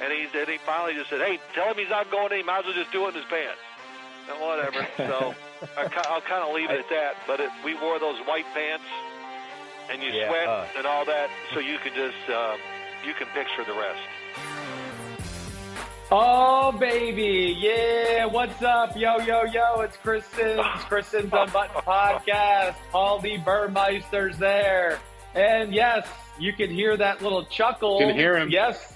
And he and he finally just said, "Hey, tell him he's not going in. He might as well just do it in his pants." And whatever. so I, will kind of leave it at that. But it, we wore those white pants, and you Yeah, sweat uh. and all that, so you can just um, you can picture the rest. Oh baby, yeah! What's up, yo yo yo? It's Chris Simms, Chris Simms Unbuttoned podcast. Paul D. Burmeister's there, and yes, you can hear that little chuckle. You Can hear him. Yes,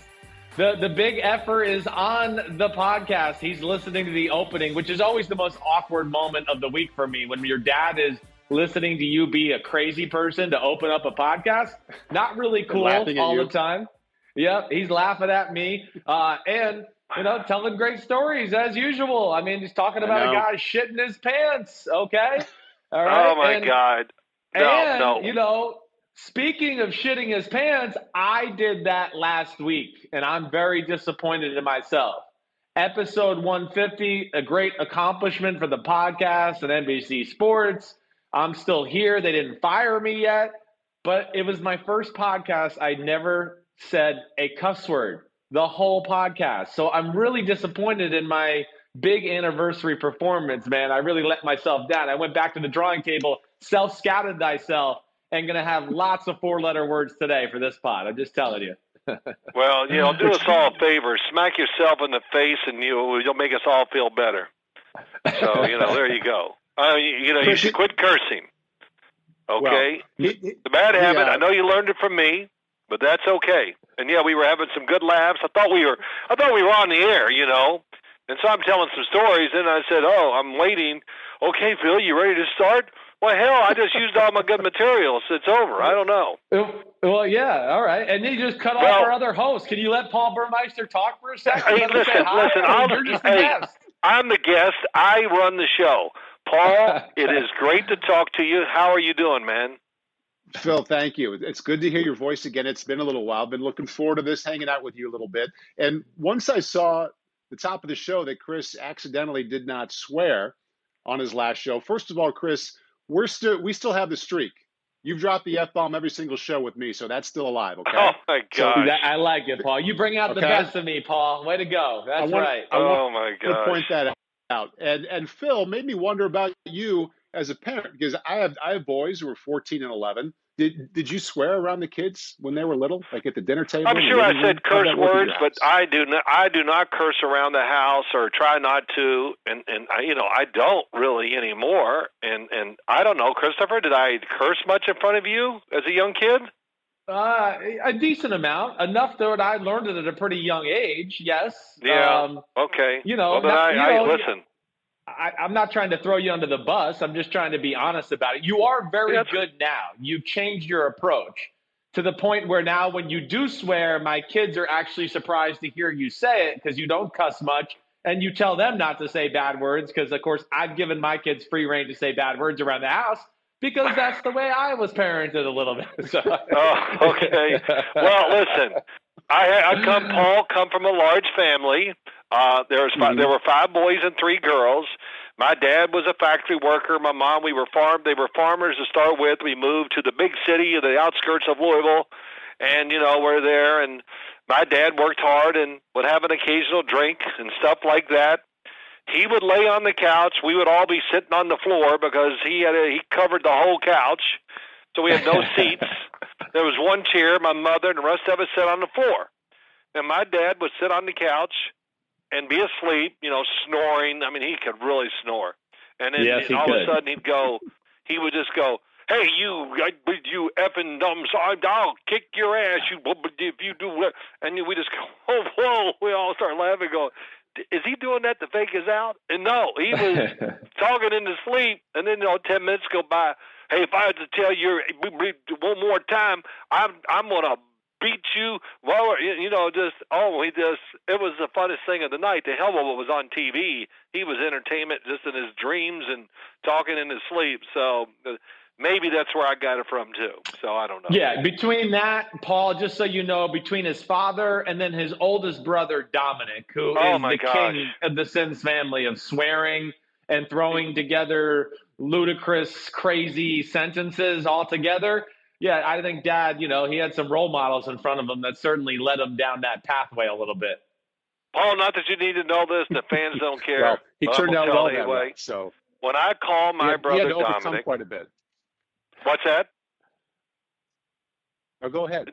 the the big effer is on the podcast. He's listening to the opening, which is always the most awkward moment of the week for me when your dad is listening to you be a crazy person to open up a podcast. Not really cool all you. the time. Yep, he's laughing at me, uh, and you know, telling great stories as usual. I mean, he's talking about a guy shitting his pants. Okay, all right. oh my and, God! No, and, no. you know, speaking of shitting his pants, I did that last week, and I'm very disappointed in myself. Episode 150, a great accomplishment for the podcast and NBC Sports. I'm still here. They didn't fire me yet, but it was my first podcast. I never said a cuss word the whole podcast. So I'm really disappointed in my big anniversary performance, man. I really let myself down. I went back to the drawing table, self scouted thyself, and going to have lots of four letter words today for this pod. I'm just telling you. Well, you know, do us all a favor. Smack yourself in the face, and you you'll make us all feel better. So you know, there you go. Uh, you, you know, you should quit cursing. Okay, the bad habit. uh, I know you learned it from me, but that's okay. And yeah, we were having some good laughs. I thought we were. I thought we were on the air. You know. And so I'm telling some stories, and I said, "Oh, I'm waiting. Okay, Phil, you ready to start?" Well, hell, I just used all my good materials. It's over. I don't know. Well, yeah, all right. And then you just cut off our other host. Can you let Paul Burmeister talk for a second? Hey, Let him say listen, listen, I mean, I'll- you're just a hey, guest. I'm the guest. I run the show. Paul, it is great to talk to you. How are you doing, man? Phil, thank you. It's good to hear your voice again. It's been a little while. I've Been looking forward to this, hanging out with you a little bit. And once I saw the top of the show that Chris accidentally did not swear on his last show. First of all, Chris, we're still we still have the streak. You've dropped the f bomb every single show with me, so that's still alive. Okay. Oh my So I like it, Paul. You bring out the best of me, Paul. Way to go. I That's want- right. I want- oh my god. to gosh. point that out. And and Phil made me wonder about you as a parent because I have I have boys who are 14 and 11. Did did you swear around the kids when they were little, like at the dinner table? I'm sure I living room? said curse that work at words, but? I do not. I do not curse around the house, or try not to. And and I, you know, I don't really anymore. And and I don't know, Christopher. Did I curse much in front of you as a young kid? Uh, a decent amount, enough that I learned it at a pretty young age. Yes. Yeah. Um, Okay. You know, Well, then not- I, you I know, listen. I, I'm not trying to throw you under the bus. I'm just trying to be honest about it. You are very that's- good now. You've changed your approach to the point where now, when you do swear, my kids are actually surprised to hear you say it because you don't cuss much. And you tell them not to say bad words because, of course, I've given my kids free reign to say bad words around the house because that's the way I was parented a little bit. So. Oh, okay. Well, listen, I, I come, Paul, come from a large family. Uh, there was 5 Mhm. there were five boys and three girls. My dad was a factory worker. My mom, we were farm. They were farmers to start with. We moved to the big city, the outskirts of Louisville, and you know we're there. And my dad worked hard and would have an occasional drink and stuff like that. He would lay on the couch. We would all be sitting on the floor because he had a, he covered the whole couch, so we had no seats. There was one chair, my mother, and the rest of us sat on the floor. And my dad would sit on the couch and be asleep, you know, snoring. I mean, he could really snore. And then Yes, all could. of a sudden he'd go, he would just go, "Hey, you, I- you effing dumb! So I'll kick your ass, you if you do." what?" And we just go, "Oh, whoa!" We all start laughing, going, "Is he doing that to fake us out?" And no, he was talking in his sleep, and then you know, ten minutes go by. Hey, if I had to tell you one more time, I'm I'm gonna beat you. You know, just oh, he just it was the funnest thing of the night. The hell of it was on TV. He was entertainment just in his dreams and talking in his sleep. So uh, maybe that's where I got it from too. So I don't know. Yeah, between that, Paul, just so you know, between his father and then his oldest brother, Dominic, who is Oh, my the gosh. king of the Simms family of swearing and throwing together ludicrous, crazy sentences all together. Yeah, I think dad, you know, he had some role models in front of him that certainly led him down that pathway a little bit. Paul, not that you need to know this, the fans don't care. well, he turned out well anyway. way. So When I call my he had, brother he had to Dominic, quite a bit. what's that? Oh, go ahead.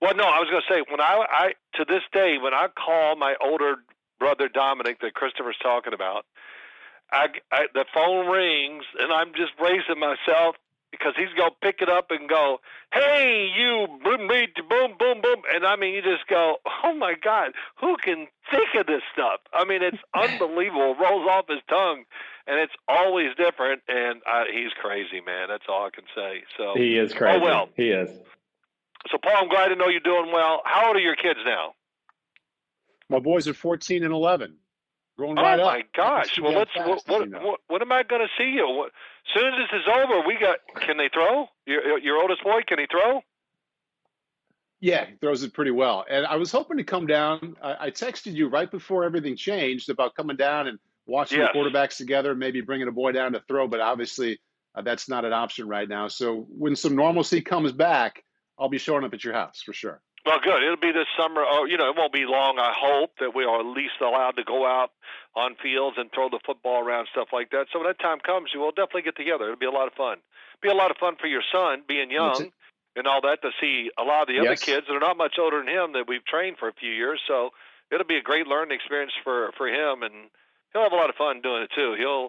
Well, no, I was going to say when I, I to this day when I call my older brother Dominic that Christopher's talking about, I, I the phone rings and I'm just bracing myself because he's going to pick it up and go, "Hey, you boom, boom, boom, boom, boom," and I mean you just go, "Oh my God, who can think of this stuff?" I mean it's unbelievable. It rolls off his tongue, and it's always different. And uh, he's crazy, man. That's all I can say. So, He is crazy. Oh, well. He is. so Paul, I'm glad to know you're doing well. How old are your kids now? My boys are 14 and 11. Growing Oh right up. my gosh! Well, let's. What, what, what, when am I going to see you? What, soon as this is over, we got. Can they throw? Your your oldest boy, can he throw? Yeah, he throws it pretty well. And I was hoping to come down. I, I texted you right before everything changed about coming down and watching Yes. the quarterbacks together, maybe bringing a boy down to throw. But obviously, uh, that's not an option right now. So when some normalcy comes back, I'll be showing up at your house for sure. Well, good. It'll be this summer. Oh, you know, it won't be long. I hope that we are at least allowed to go out on fields and throw the football around, stuff like that. So when that time comes, we'll definitely get together. It'll be a lot of fun. Be a lot of fun for your son, being young and all that, to see a lot of the other kids that are not much older than him that we've trained for a few years. So it'll be a great learning experience for for him, and he'll have a lot of fun doing it too. He'll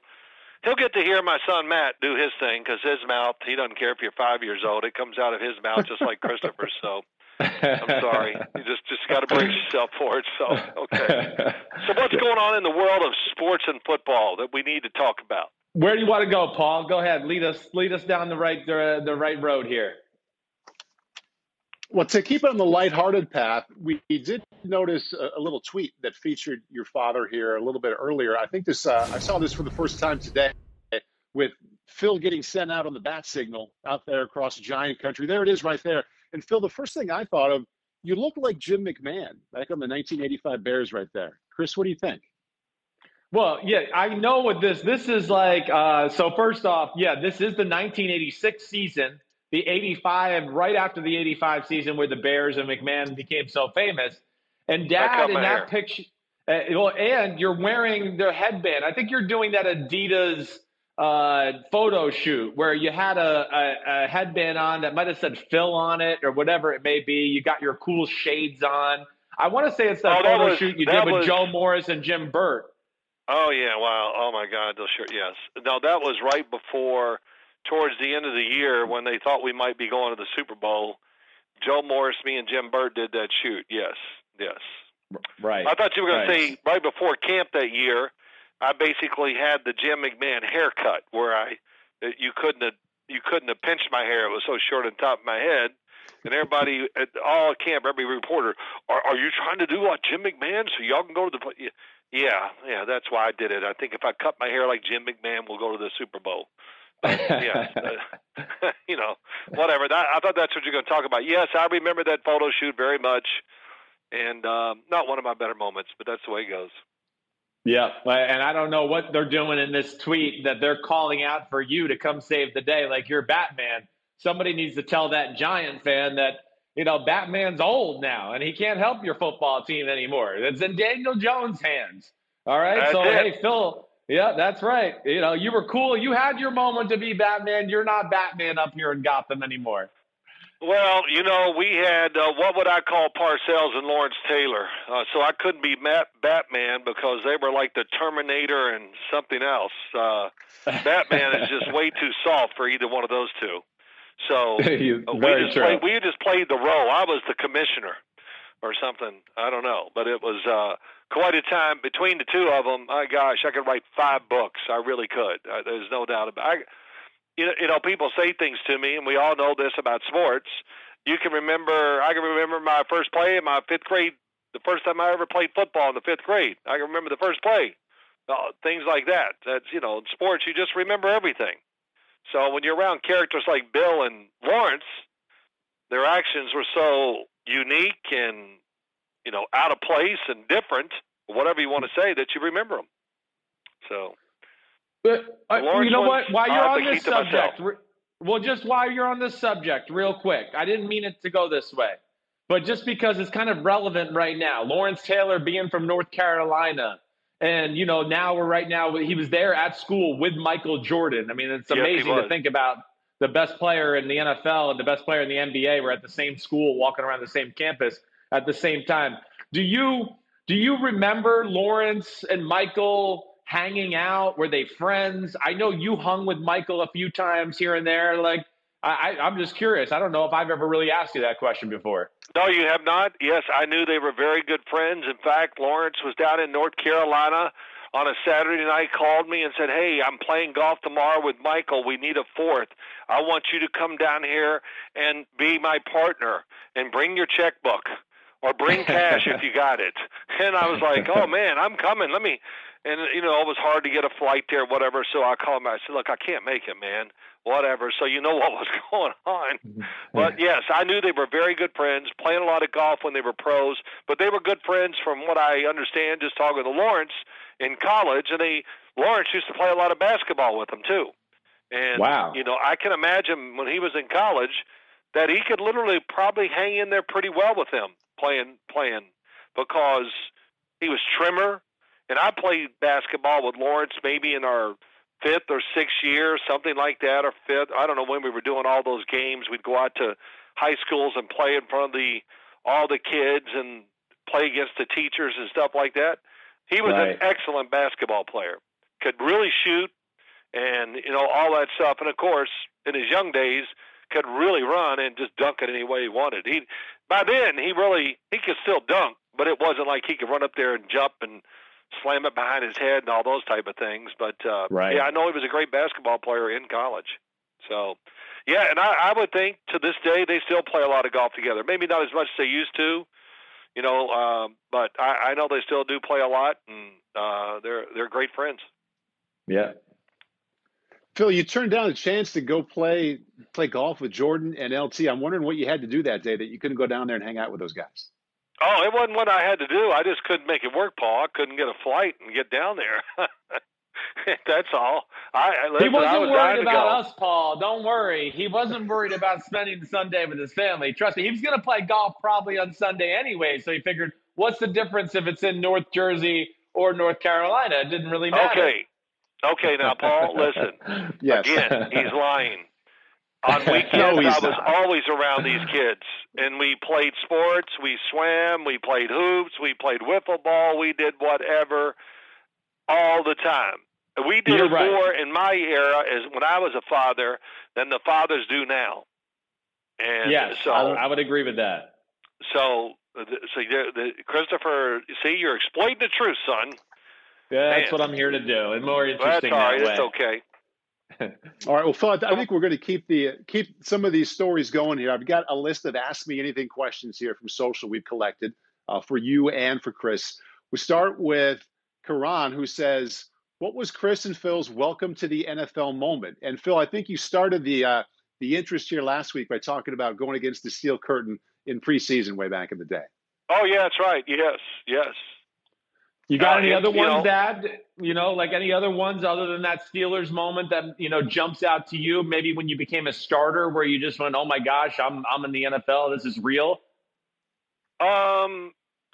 he'll get to hear my son Matt do his thing because his mouth. He doesn't care if you're five years old. It comes out of his mouth just like Christopher's. So. I'm sorry. You just just got to brace yourself for it. So okay. So what's going on in the world of sports and football that we need to talk about? Where do you want to go, Paul? Go ahead. Lead us lead us down the right the, the right road here. Well, to keep it on the lighthearted path, we did notice a, a little tweet that featured your father here a little bit earlier. I think this, uh, I saw this for the first time today with Phil getting sent out on the bat signal out there across giant country. There it is right there. And Phil, the first thing I thought of, you look like Jim McMahon back on the 1985 Bears right there. Chris, what do you think? Well, yeah, I know what this. This is like. Uh, so first off, yeah, this is the 1986 season, the 85, right after the 85 season where the Bears and McMahon became so famous. And Dad in that hair. picture, uh, well, and you're wearing the headband. I think you're doing that Adidas uh, photo shoot where you had a, a, a headband on that might have said Phil on it or whatever it may be. You got your cool shades on. I want to say it's that Oh, that photo was- shoot you did with was- Joe Morris and Jim Burt. Oh yeah, wow. Oh my God, those sure yes. No, that was right before, towards the end of the year when they thought we might be going to the Super Bowl. Joe Morris, me, and Jim Burt did that shoot. Yes, yes. Right. I thought you were going Right. to say right before camp that year. I basically had the Jim McMahon haircut where I you couldn't have you couldn't have pinched my hair. It was so short on top of my head. And everybody at all camp, every reporter, are, are you trying to do like Jim McMahon so y'all can go to the yeah, yeah, that's why I did it. I think if I cut my hair like Jim McMahon, we'll go to the Super Bowl. yeah, uh, you know, whatever. That, I thought that's what you're going to talk about. Yes, I remember that photo shoot very much, and um, not one of my better moments, but that's the way it goes. Yeah, and I don't know what they're doing in this tweet that they're calling out for you to come save the day like you're Batman. Somebody needs to tell that Giant fan that, you know, Batman's old now and he can't help your football team anymore. It's in Daniel Jones' hands. All right. That's so, it. hey, Phil, yeah, that's right. You know, you were cool. You had your moment to be Batman. You're not Batman up here in Gotham anymore. Well, you know, we had uh, what would I call Parcells and Lawrence Taylor. Uh, so I couldn't be Matt, Batman because they were like the Terminator and something else. Uh, Batman is just way too soft for either one of those two. So uh, we just true. played, we just played the role. I was the commissioner or something. I don't know, but it was uh, quite a time between the two of them. My gosh, I could write five books. I really could. Uh, there's no doubt about. it. I, you know, you know, people say things to me, and we all know this about sports. You can remember. I can remember my first play in my fifth grade. The first time I ever played football in the fifth grade. I can remember the first play. Uh, things like that. That's you know, in sports, you just remember everything. So when you're around characters like Bill and Lawrence, their actions were so unique and you know out of place and different, whatever you want to say, that you remember them. So But uh, you know what? While you're on this keep to myself. subject, re- well, just while you're on this subject, real quick, I didn't mean it to go this way. but just because it's kind of relevant right now. Lawrence Taylor being from North Carolina, and you know now we're right now he was there at school with Michael Jordan. I mean, it's amazing yes, to think about the best player in the NFL and the best player in the NBA were at the same school, walking around the same campus at the same time. Do you do you remember Lawrence and Michael hanging out? Were they friends? I know you hung with Michael a few times here and there. Like I, I'm just curious. I don't know if I've ever really asked you that question before. No, you have not. Yes, I knew they were very good friends. In fact, Lawrence was down in North Carolina on a Saturday night, called me and said, Hey, I'm playing golf tomorrow with Michael. We need a fourth. I want you to come down here and be my partner and bring your checkbook or bring cash if you got it. And I was like, Oh man, I'm coming. Let me and you know, it was hard to get a flight there, whatever. So I called him. I said, "Look, I can't make it, man. Whatever." So you know what was going on. Mm-hmm. But yes, I knew they were very good friends, playing a lot of golf when they were pros. But they were good friends, from what I understand, just talking to Lawrence in college, and they Lawrence used to play a lot of basketball with them too. And wow. you know, I can imagine when he was in college that he could literally probably hang in there pretty well with him playing playing because he was trimmer and I played basketball with Lawrence maybe in our fifth or sixth year, something like that, or fifth. I don't know when we were doing all those games. We'd go out to high schools and play in front of the all the kids and play against the teachers and stuff like that. He was right. an excellent basketball player. Could really shoot and you know all that stuff. And of course, in his young days, could really run and just dunk it any way he wanted. He by then he really he could still dunk, but it wasn't like he could run up there and jump and slam it behind his head and all those type of things. But uh, right. yeah, I know he was a great basketball player in college. So yeah, and I, I would think to this day they still play a lot of golf together. Maybe not as much as they used to, you know, um, but I, I know they still do play a lot, and uh, they're they're great friends. Yeah. Phil, you turned down a chance to go play play golf with Jordan and LT. I'm wondering what you had to do that day that you couldn't go down there and hang out with those guys. Oh, it wasn't what I had to do. I just couldn't make it work, Paul. I couldn't get a flight and get down there. That's all. I, listen, he wasn't was worried about us, Paul. Don't worry. He wasn't worried about spending Sunday with his family. Trust me, he was going to play golf probably on Sunday anyway. So he figured, what's the difference if it's in North Jersey or North Carolina? It didn't really matter. Okay. Okay, now, Paul, listen. yes. Again, he's lying. On weekends, no, I was not. always around these kids, and we played sports. We swam. We played hoops. We played wiffle ball. We did whatever all the time. We did You're it right. more in my era as when I was a father than the fathers do now. And yes, so I, I would agree with that. So, so the, the, Christopher, see, you're exploiting the truth, son. Yeah, that's Man. what I'm here to do. And more interesting that's all right. That it's okay. All right. Well, Phil, I think we're going to keep the keep some of these stories going here. I've got a list of ask me anything questions here from social we've collected uh, for you and for Chris. We start with Karan, who says, "What was Chris and Phil's welcome to the NFL moment?" And Phil, I think you started the uh, the interest here last week by talking about going against the steel curtain in preseason way back in the day. Oh yeah, that's right. Yes, yes. You got uh, any other ones, know, Dad? You know, like any other ones other than that Steelers moment that you know jumps out to you? Maybe when you became a starter, where you just went, "Oh my gosh, I'm I'm in the NFL. This is real." Um,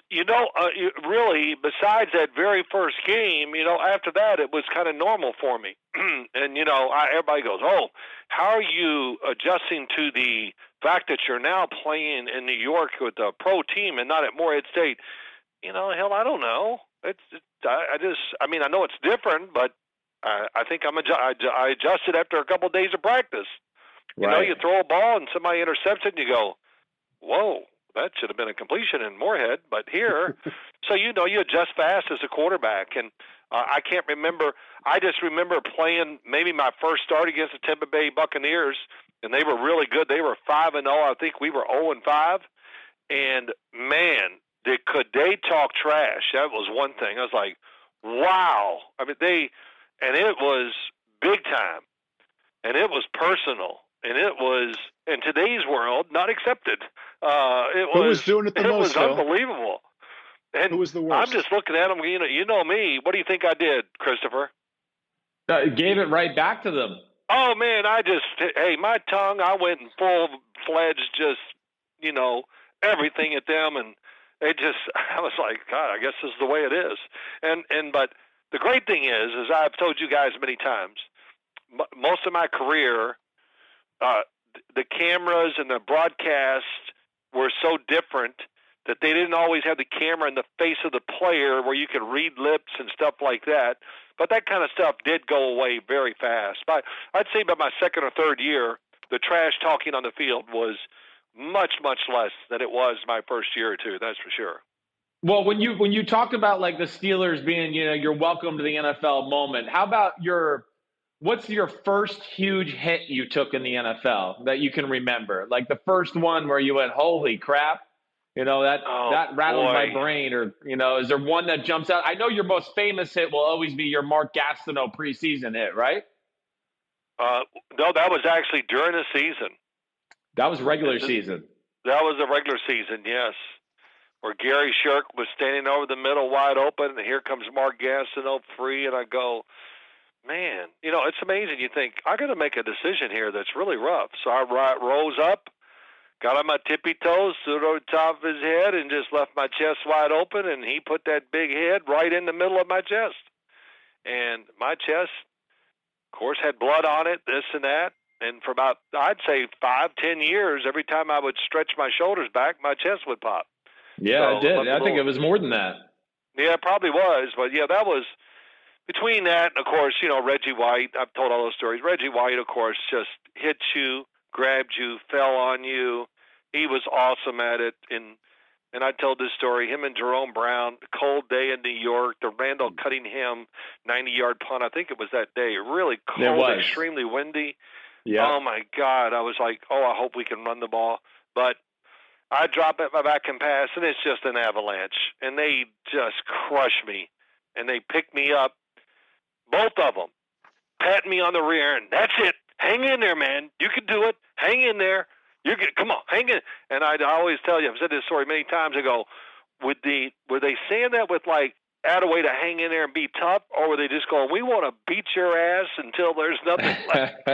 you know, uh, really, besides that very first game, you know, after that it was kind of normal for me. and you know, I, everybody goes, "Oh, how are you adjusting to the fact that you're now playing in New York with a pro team and not at Morehead State?" You know, hell, I don't know. It's, it's I, I just I mean I know it's different, but I, I think I'm adju- I, I adjusted after a couple of days of practice. You right. know, you throw a ball and somebody intercepts it, and you go, "Whoa, that should have been a completion in Morehead." But here, so you know, you adjust fast as a quarterback, and uh, I can't remember. I just remember playing maybe my first start against the Tampa Bay Buccaneers, and they were really good. They were five and zero. Oh. I think we were zero and five, and man, did, could they talk trash? That was one thing. I was like, wow. I mean, they, and it was big time, and it was personal, and it was in today's world not accepted. Uh, it Who was, was doing it the it most? was unbelievable. And Who was the worst? I'm just looking at them. You know, you know me. What do you think I did, Christopher? Uh, gave it right back to them. Oh man, I just hey, my tongue. I went in full fledged, just you know, everything at them, and it just I was like, God, I guess this is the way it is. And and but the great thing is, as I've told you guys many times, most of my career, uh, the cameras and the broadcast were so different that they didn't always have the camera in the face of the player where you could read lips and stuff like that. But that kind of stuff did go away very fast. But I'd say by my second or third year, the trash talking on the field was much much less than it was my first year or two. That's for sure. Well, when you when you talked about like the Steelers being, you know, your welcome to the NFL moment, how about your what's your first huge hit you took in the NFL that you can remember? Like the first one where you went, "Holy crap." You know, that oh, that rattled boy. my brain or you know, is there one that jumps out? I know your most famous hit will always be your Mark Gastineau preseason hit, right? Uh, no, that was actually during the season. That was regular season. That was a regular season, yes. Where Gary Shirk was standing over the middle wide open, and here comes Mark Gastineau free, oh, and I go, man, you know, it's amazing. You think, I got to make a decision here that's really rough. So I rose up, got on my tippy toes, stood on top of his head, and just left my chest wide open, and he put that big head right in the middle of my chest. And my chest, of course, had blood on it, this and that and for about I'd say five, ten years, every time I would stretch my shoulders back, my chest would pop. Yeah, So, it did. I I think it was more than that. Yeah, it probably was, but yeah, that was between that and of course, you know, Reggie White. I've told all those stories. Reggie White, of course, just hit you, grabbed you, fell on you. He was awesome at it, and and I told this story. Him and Jerome Brown, cold day in New York, the Randall mm. Cunningham ninety-yard punt. I think it was that day. Really cold, extremely windy. Yeah. Oh my God! I was like, oh, I hope we can run the ball, but I drop it my back and pass, and it's just an avalanche, and they just crush me, and they pick me up, both of them, pat me on the rear, and that's it. Hang in there, man. You can do it. Hang in there. You get. Come on, hang in. And I always tell you, I've said this story many times ago. With the were they saying that with like add a way to hang in there and be tough, or were they just going, "We want to beat your ass until there's nothing left"?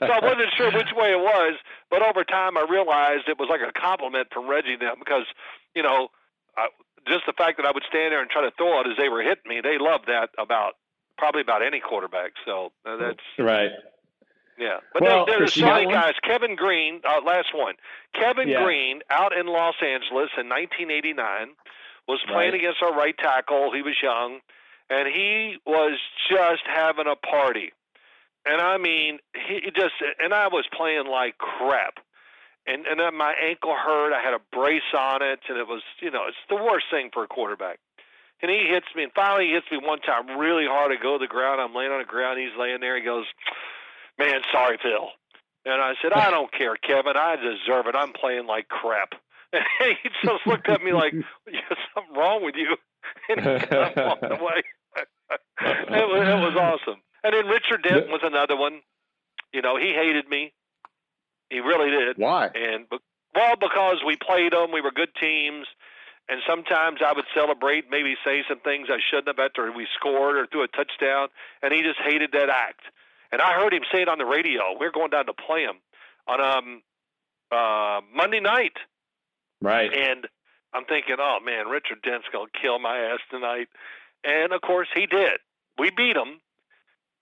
so I wasn't sure which way it was, but over time I realized it was like a compliment from Reggie them because, you know, I, just the fact that I would stand there and try to throw it as they were hitting me, they loved that about probably about any quarterback. So uh, that's right. yeah. But Well, there, there's so many guys. Kevin Greene, uh, last one. Kevin Yeah. Greene out in Los Angeles in 1989 was playing Right. against our right tackle. He was young, and he was just having a party. And I mean, he just and I was playing like crap. And and then my ankle hurt. I had a brace on it, and it was you know it's the worst thing for a quarterback. And he hits me, and finally he hits me one time really hard. I go to the ground. I'm laying on the ground. He's laying there. He goes, "Man, sorry, Phil." And I said, "I don't care, Kevin. I deserve it. I'm playing like crap." And he just looked at me like, "There's something wrong with you," and he kind of walked away. it was it was awesome. And then Richard Dent was another one. You know, he hated me. He really did. Why? And well, because we played them, we were good teams, and sometimes I would celebrate, maybe say some things I shouldn't have after we scored or threw a touchdown, and he just hated that act. And I heard him say it on the radio. We were going down to play him on um uh Monday night, Right. and I'm thinking, oh man, Richard Dent's gonna kill my ass tonight. And of course he did. We beat him.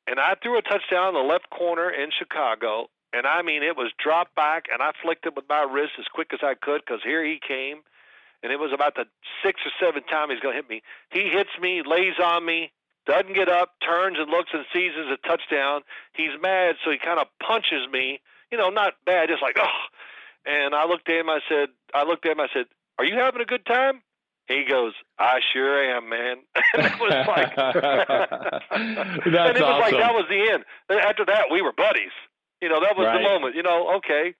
And I threw a touchdown in the left corner in Chicago. And I mean, it was dropped back, and I flicked it with my wrist as quick as I could because here he came. And it was about the sixth or seventh time he's to hit me. He hits me, lays on me, doesn't get up, turns and looks and sees it's a touchdown. He's mad, so he kind of punches me. You know, not bad, just like, oh. And I looked at him, I said, I looked at him, I said, Are you having a good time? He goes, I sure am, man. and it was like, That's and it was like that was the end. After that, we were buddies. You know, that was Right. the moment. You know, okay,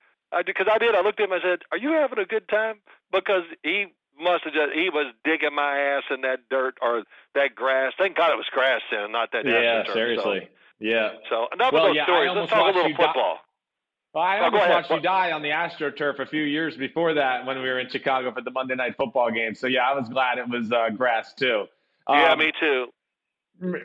because I did. I looked at him. I said, "Are you having a good time?" Because he must have just he was digging my ass in that dirt or that grass. Thank God it was grass then, not that. yeah, seriously. Yeah. So, so enough Well, of those yeah, stories. Let's talk a little football. Well, I almost watched you die on the AstroTurf a few years before that when we were in Chicago for the Monday Night Football game. So yeah, I was glad it was uh, grass too. yeah, Um, me too.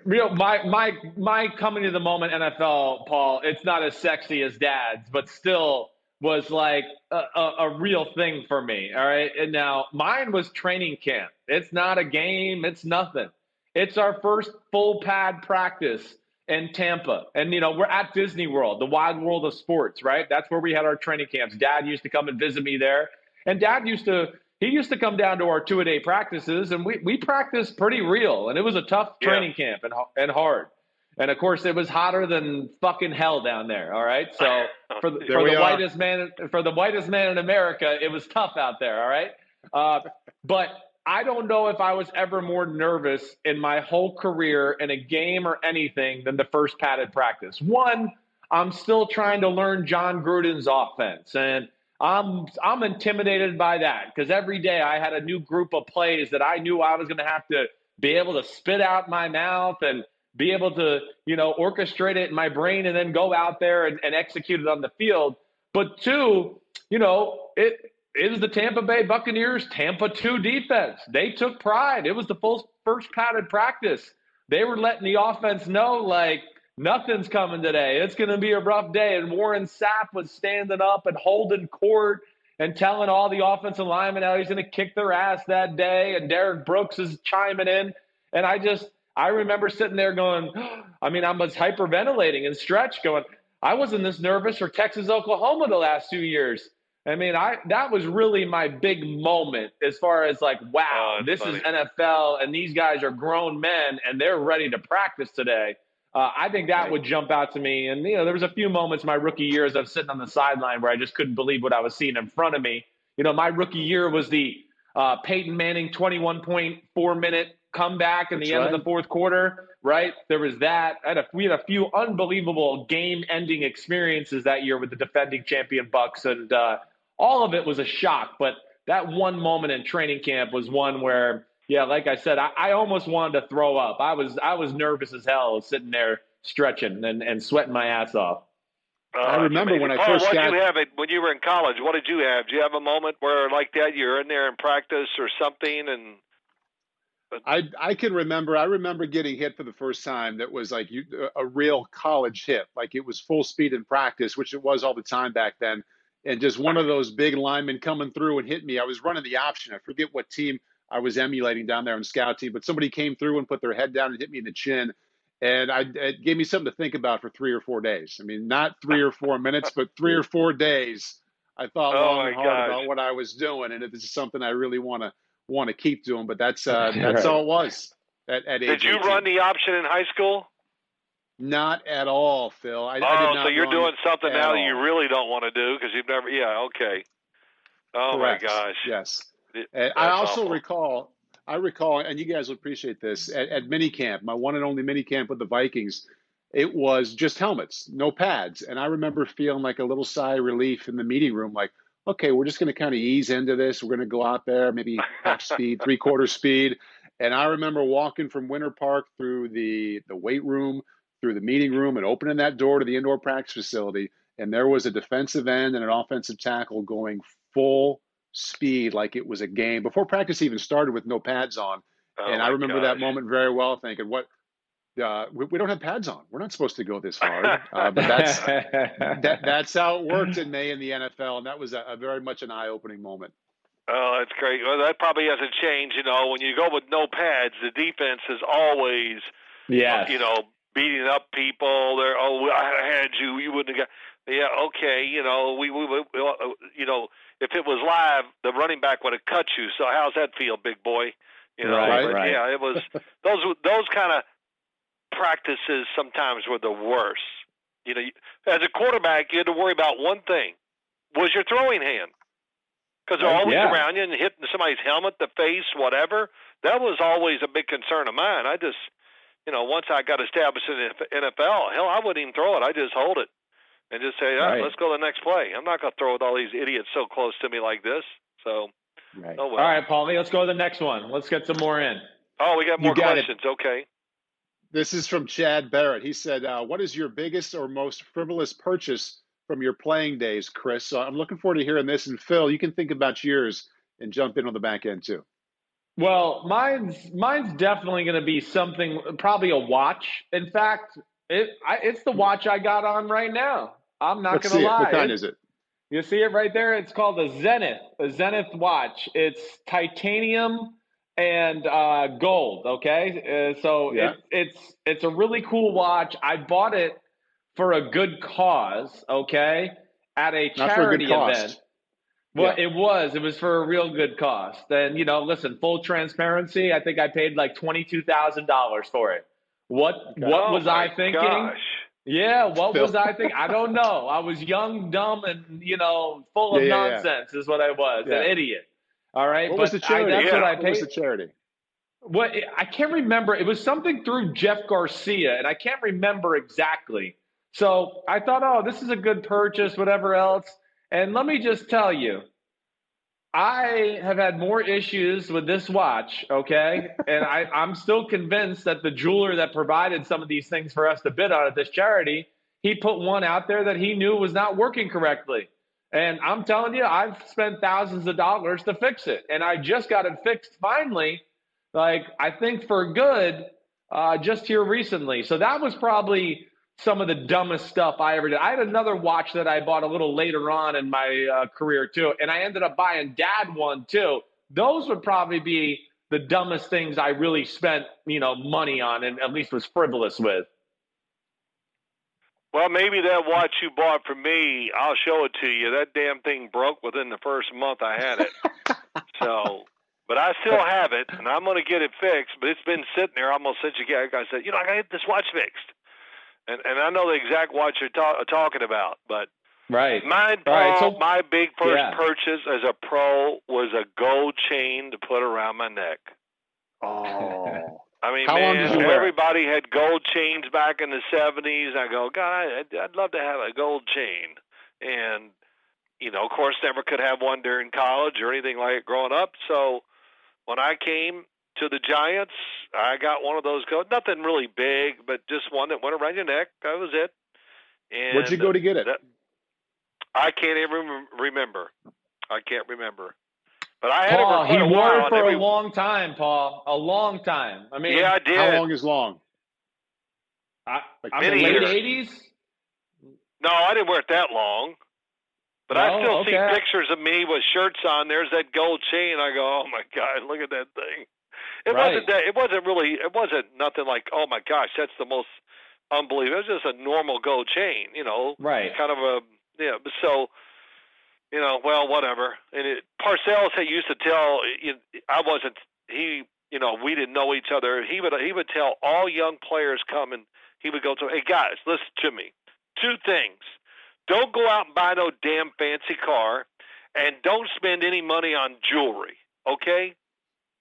Real, my my my coming to the moment NFL, Paul. It's not as sexy as Dad's, but still, was like a, a, a, real thing for me. All right. And now mine was training camp. It's not a game, it's nothing. It's our first full pad practice in Tampa. And, you know, we're at Disney World, the wide world of sports, right? That's where we had our training camps. Dad used to come and visit me there. And dad used to, he used to come down to our two a day practices and we, we practiced pretty real. And it was a tough training yeah. camp and, and hard. And of course, it was hotter than fucking hell down there. All right, so for the, for the whitest man for the whitest man in America, it was tough out there. All right, uh, but I don't know if I was ever more nervous in my whole career in a game or anything than the first padded practice. One, I'm still trying to learn Jon Gruden's offense, and I'm I'm intimidated by that because every day I had a new group of plays that I knew I was going to have to be able to spit out my mouth and be able to, you know, orchestrate it in my brain and then go out there and, and execute it on the field. But two, you know, it is the Tampa Bay Buccaneers Tampa 2 defense. They took pride. It was the full first padded practice. They were letting the offense know, like, nothing's coming today. It's going to be a rough day. And Warren Sapp was standing up and holding court and telling all the offensive linemen how he's going to kick their ass that day. And Derrick Brooks is chiming in. And I just, I remember sitting there going, I mean, I was hyperventilating and stretch going, I wasn't this nervous for Texas, Oklahoma the last two years. I mean, I that was really my big moment as far as like, wow, oh, this funny. is NFL and these guys are grown men and they're ready to practice today. Uh, I think that right. would jump out to me. And you know, there was a few moments my rookie year as I'm sitting on the sideline where I just couldn't believe what I was seeing in front of me. You know, my rookie year was the uh, Peyton Manning 21.4 minute comeback in the end right. of the fourth quarter, right? There was that. had a, we had a few unbelievable game-ending experiences that year with the defending champion Bucks, and uh, all of it was a shock. But that one moment in training camp was one where, yeah, like I said, I, I almost wanted to throw up. I was I was nervous as hell, sitting there stretching and, and sweating my ass off. Uh, I remember when I oh, first what got. What you have it when you were in college? What did you have? Do you have a moment where like that you're in there in practice or something and I I can remember. I remember getting hit for the first time. That was like you, a real college hit. Like it was full speed in practice, which it was all the time back then. And just one of those big linemen coming through and hit me. I was running the option. I forget what team I was emulating down there on scout team, but somebody came through and put their head down and hit me in the chin. And I, it gave me something to think about for three or four days. I mean, not three or four minutes, but three or four days. I thought oh long and hard gosh. about what I was doing, and if this is something I really want to want to keep doing, but that's uh, that's right. all it was. At, at did you 18. run the option in high school? Not at all, Phil. I, oh, I so you're doing something now that you really don't want to do because you've never. Yeah, okay. Oh Correct. my gosh. Yes. And I also awful. recall. I recall, and you guys will appreciate this at, at minicamp, my one and only minicamp with the Vikings. It was just helmets, no pads, and I remember feeling like a little sigh of relief in the meeting room, like, okay, we're just going to kind of ease into this. We're going to go out there, maybe half speed, three quarter speed. And I remember walking from Winter Park through the, the weight room, through the meeting room, and opening that door to the indoor practice facility. And there was a defensive end and an offensive tackle going full speed like it was a game before practice even started with no pads on. Oh and I remember gosh. that moment very well, thinking, what uh, we, we, don't have pads on. We're not supposed to go this hard, uh, but that's that, that's how it worked in May in the NFL, and that was a, a very much an eye-opening moment. Oh, that's great. Well, that probably hasn't changed. You know, when you go with no pads, the defense is always, yeah, you know, beating up people. They're oh, I had you, you wouldn't have got. Yeah, okay. You know, we, we, we uh, you know, if it was live, the running back would have cut you. So how's that feel, big boy? You know, right, but right. yeah, it was those those kind of practices sometimes were the worst. You know, as a quarterback, you had to worry about one thing: was your throwing hand, because they're oh, always yeah. around you and hitting somebody's helmet, the face, whatever. That was always a big concern of mine. I just, you know, once I got established in the NFL, hell, I wouldn't even throw it. I just hold it and just say, oh, right. "Let's go to the next play." I'm not going to throw with all these idiots so close to me like this. So, right. oh well. All right, Paulie, let's go to the next one. Let's get some more in. Oh, we got more got questions. It. Okay. This is from Chad Barrett. He said, uh, "What is your biggest or most frivolous purchase from your playing days, Chris?" So I'm looking forward to hearing this. And Phil, you can think about yours and jump in on the back end too. Well, mine's mine's definitely going to be something, probably a watch. In fact, it I, it's the watch I got on right now. I'm not going to lie. What kind is it? You see it right there? It's called a Zenith, a Zenith watch. It's titanium and uh, gold. Okay, uh, so Yeah. it, it's it's a really cool watch. I bought it for a good cause. Okay, at a Not for a charity event. Well, it was. It was for a real good cost. And you know, listen, full transparency. I think I paid like twenty two thousand dollars for it. What what Oh was I thinking? Gosh. Yeah, what was I thinking? I don't know. I was young, dumb, and you know, full of Yeah, yeah, yeah. nonsense. Is what I was, Yeah. an idiot. All right, What but was the charity? I, that's Yeah. what I What was the charity? What I can't remember. It was something through Jeff Garcia, and I can't remember exactly. So I thought, oh, this is a good purchase, whatever else. And let me just tell you, I have had more issues with this watch, okay? and I, I'm still convinced that the jeweler that provided some of these things for us to bid on at this charity, he put one out there that he knew was not working correctly. And I'm telling you, I've spent thousands of dollars to fix it. And I just got it fixed finally, like I think for good, uh, just here recently. So that was probably some of the dumbest stuff I ever did. I had another watch that I bought a little later on in my uh, career too, and I ended up buying dad one too. Those would probably be the dumbest things I really spent, you know, money on, and at least was frivolous with. Well, maybe that watch you bought for me, I'll show it to you. That damn thing broke within the first month I had it. so, but I still have it, and I'm going to get it fixed. But it's been sitting there almost since you got. I said, you know, I got to get this watch fixed, and and I know the exact watch you're ta- talking about. But Right. my All right, Paul, so- my big first Yeah. purchase as a pro was a gold chain to put around my neck. Oh, I mean, How long man, did you wear everybody had gold chains back in the '70s. I go, God, I'd, I'd love to have a gold chain, and you know, of course, never could have one during college or anything like it growing up. So when I came to the Giants, I got one of those gold. Nothing really big, but just one that went around your neck. That was it. And where'd you go uh, to get it? that- I can't even remember. I can't remember. But I had Paul, it for he a wore it for every- a long time, Paul. A long time. I mean, yeah, I did. How long is long? I, Like I'm in the late '80s. No, I didn't wear it that long. But I No? still see pictures of me with shirts on. There's that gold chain. I go, oh my god, look at that thing. It Right. wasn't that. It wasn't really. It wasn't nothing like, oh my gosh, that's the most unbelievable. It was just a normal gold chain. You know, Right. kind of a yeah. So, you know, well, whatever. And it, Parcells had used to tell. You I wasn't. He, you know, we didn't know each other. He would he would tell all young players coming. He would go to, hey guys, listen to me. Two things. Don't go out and buy no damn fancy car, and don't spend any money on jewelry. Okay.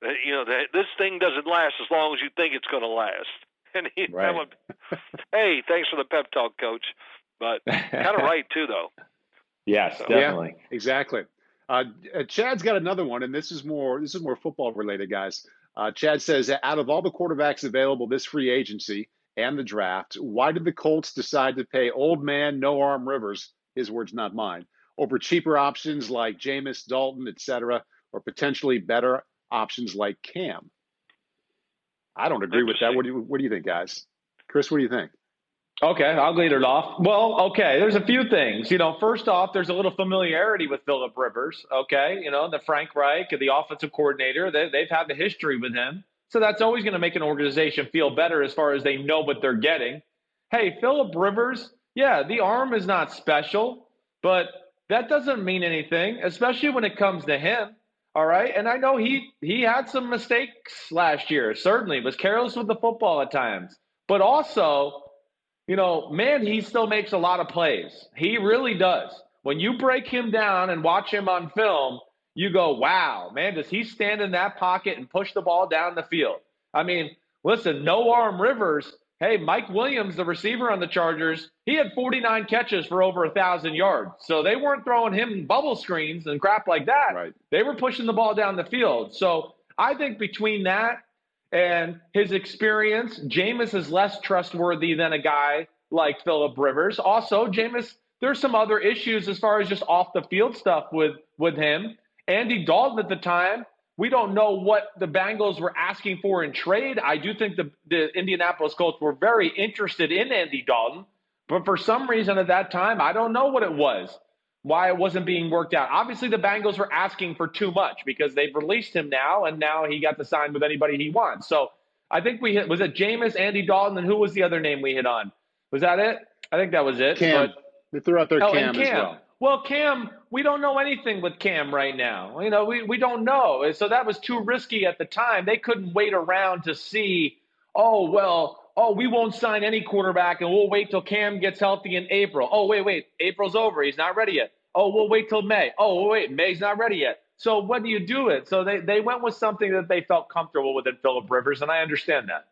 You know that this thing doesn't last as long as you think it's going to last. And he, that Right. would- hey, thanks for the pep talk, coach. But kind of right too, though. Yes, So- definitely. Exactly. Uh, uh, Chad's got another one, and this is more this is more football related, guys. Uh, Chad says, out of all the quarterbacks available this free agency and the draft, why did the Colts decide to pay old man no arm Rivers, his words not mine, over cheaper options like Jameis, Dalton, etc., or potentially better options like Cam? I don't agree with that. What do you What do you think, guys? Chris, what do you think? Okay, I'll lead it off. Well, okay, there's a few things. You know, first off, there's a little familiarity with Philip Rivers. Okay, you know, the Frank Reich, the offensive coordinator, they, they've had the history with him. So that's always going to make an organization feel better as far as they know what they're getting. Hey, Philip Rivers, yeah, the arm is not special, but that doesn't mean anything, especially when it comes to him. All right, and I know he he had some mistakes last year. Certainly, was careless with the football at times, but also you know, man, he still makes a lot of plays. He really does. When you break him down and watch him on film, you go, wow, man, does he stand in that pocket and push the ball down the field? I mean, listen, no arm Rivers. Hey, Mike Williams, the receiver on the Chargers, he had 49 catches for over a 1,000 yards. So they weren't throwing him bubble screens and crap like that. Right. They were pushing the ball down the field. So I think between that and his experience, Jameis is less trustworthy than a guy like Philip Rivers. Also, Jameis, there's some other issues as far as just off the field stuff with with him. Andy Dalton at the time, we don't know what the Bengals were asking for in trade. I do think the, the Indianapolis Colts were very interested in Andy Dalton, but for some reason at that time, I don't know what it was. why it wasn't being worked out. Obviously, the Bengals were asking for too much because they've released him now, and now he got to sign with anybody he wants. So I think we hit was it Jameis, Andy Dalton, and who was the other name we hit on? Was that it? I think that was it. Cam. But, they threw out their oh, Cam, Cam, as well. Well, Cam, we don't know anything with Cam right now. You know, we, we don't know. So that was too risky at the time. They couldn't wait around to see, oh, well, oh, we won't sign any quarterback and we'll wait till Cam gets healthy in April. Oh, wait, wait, April's over. He's not ready yet. Oh, we'll wait till May. Oh, wait, May's not ready yet. So when do you do it? So they, they went with something that they felt comfortable with in Philip Rivers, and I understand that.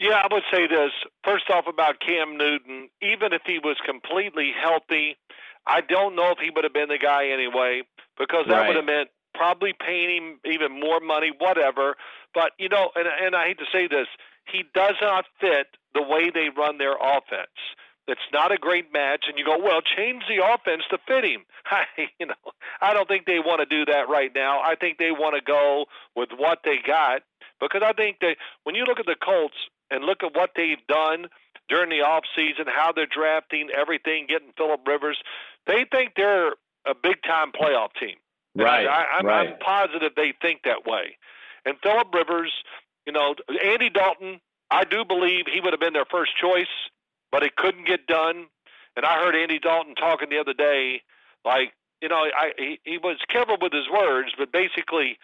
Yeah, I would say this. First off, about Cam Newton, even if he was completely healthy, I don't know if he would have been the guy anyway, because that Right. would have meant probably paying him even more money, whatever. But, you know, and, and I hate to say this, he does not fit the way they run their offense. It's not a great match, and you go, well, change the offense to fit him. I, you know, I don't think they want to do that right now. I think they want to go with what they got because I think that when you look at the Colts and look at what they've done during the off season, how they're drafting everything, getting Philip Rivers, they think they're a big time playoff team. And Right, I, I'm, right. I'm positive they think that way. And Philip Rivers, you know, Andy Dalton, I do believe he would have been their first choice, but it couldn't get done. And I heard Andy Dalton talking the other day, like, you know, I he, he was careful with his words, but basically,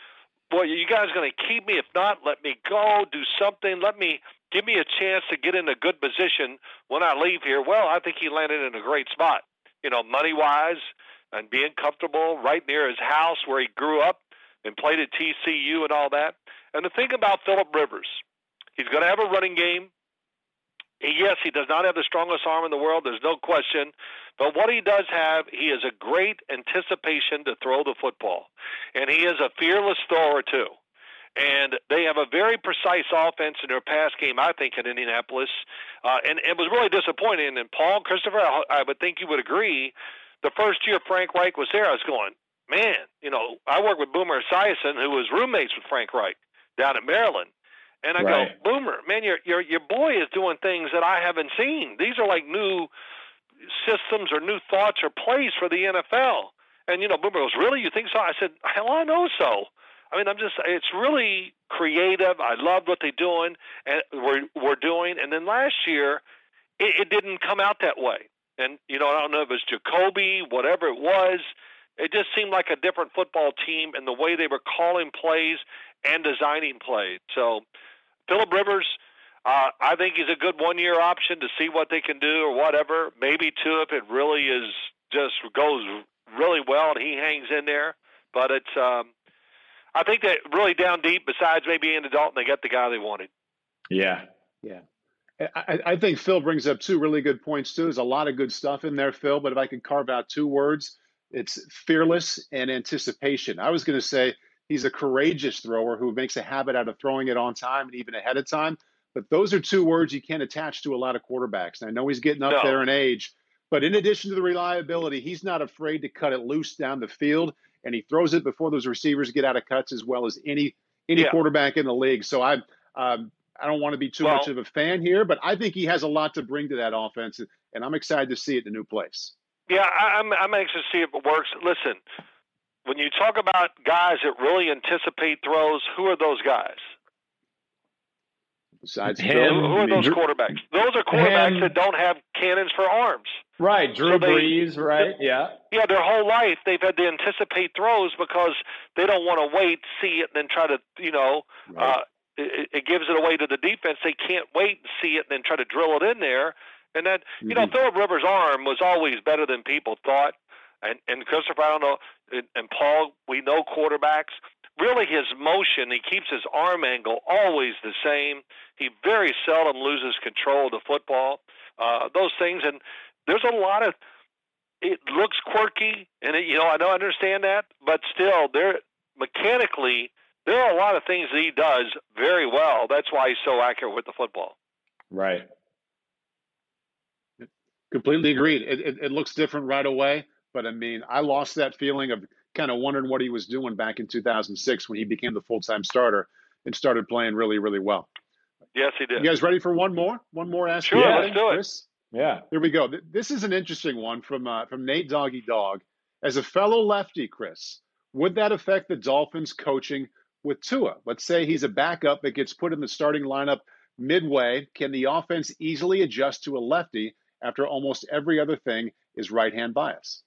well, you guys going to keep me? If not, let me go. Do something. Let me give me a chance to get in a good position when I leave here. Well, I think he landed in a great spot. You know, money wise and being comfortable right near his house where he grew up and played at TCU and all that. And the thing about Philip Rivers, he's going to have a running game. Yes, he does not have the strongest arm in the world. There's no question. But what he does have, he has a great anticipation to throw the football. And he is a fearless thrower, too. And they have a very precise offense in their pass game, I think, in Indianapolis. Uh, and it was really disappointing. And Paul Christopher, I, I would think you would agree, the first year Frank Reich was there, I was going, man, you know, I work with Boomer Esiason, who was roommates with Frank Reich down in Maryland. And I Right. go, Boomer, man, your your your boy is doing things that I haven't seen. These are like new systems or new thoughts or plays for the NFL. And you know, Boomer goes, "Really? You think so?" I said, "Hell, I know so." I mean, I'm just it's really creative. I love what they're doing and we're we're doing. And then last year, it, it didn't come out that way. And you know, I don't know if it's Jacoby, whatever it was. It just seemed like a different football team and the way they were calling plays and designing plays. So, Philip Rivers, uh, I think he's a good one-year option to see what they can do or whatever. Maybe two if it really is just goes really well and he hangs in there. But it's, um, I think that really down deep, besides maybe Andy Dalton, they got the guy they wanted. Yeah. Yeah. I, I think Phil brings up two really good points, too. There's a lot of good stuff in there, Phil, but if I could carve out two words, it's fearless and anticipation. I was going to say he's a courageous thrower who makes a habit out of throwing it on time and even ahead of time. But those are two words you can't attach to a lot of quarterbacks. And I know he's getting up No. there in age, but in addition to the reliability, he's not afraid to cut it loose down the field, and he throws it before those receivers get out of cuts as well as any any Yeah. quarterback in the league. So I um, I don't want to be too much of a fan here, but I think he has a lot to bring to that offense, and I'm excited to see it in a new place. Yeah, I'm I'm anxious to see if it works. Listen, when you talk about guys that really anticipate throws, who are those guys? Besides Him. Phil, Who, are those Drew- quarterbacks? Those are quarterbacks that don't have cannons for arms. Right. Drew So they- Brees, right? Yeah. Yeah, their whole life they've had to anticipate throws because they don't want to wait, see it, and then try to, you know, Right. uh, it, it gives it away to the defense. They can't wait and see it and then try to drill it in there. And that, you know, Mhm. Philip Rivers' arm was always better than people thought. And and Christopher, I don't know, and, and Paul, we know quarterbacks. Really, his motion, he keeps his arm angle always the same. He very seldom loses control of the football. Uh, those things, and there's a lot of. It looks quirky, and it, you know I don't understand that, but still, there mechanically there are a lot of things that he does very well. That's why he's so accurate with the football. Right. Completely agreed. It, it, it looks different right away, but I mean, I lost that feeling of kind of wondering what he was doing back in 2006 when he became the full time starter and started playing really, really well. Yes, he did. You guys ready for one more? One more ask Sure, you let's do it. Chris? Yeah. Here we go. This is an interesting one from uh, from Nate Doggy Dog. As a fellow lefty, Chris, would that affect the Dolphins' coaching with Tua? Let's say he's a backup that gets put in the starting lineup midway. Can the offense easily adjust to a lefty after almost every other thing is right hand bias?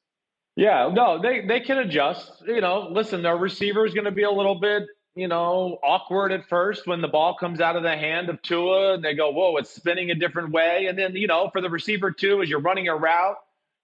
Yeah, no, they they can adjust. You know, listen, their receiver is going to be a little bit, you know, awkward at first when the ball comes out of the hand of Tua and they go, "Whoa, it's spinning a different way." And then, you know, for the receiver too, as you're running a route,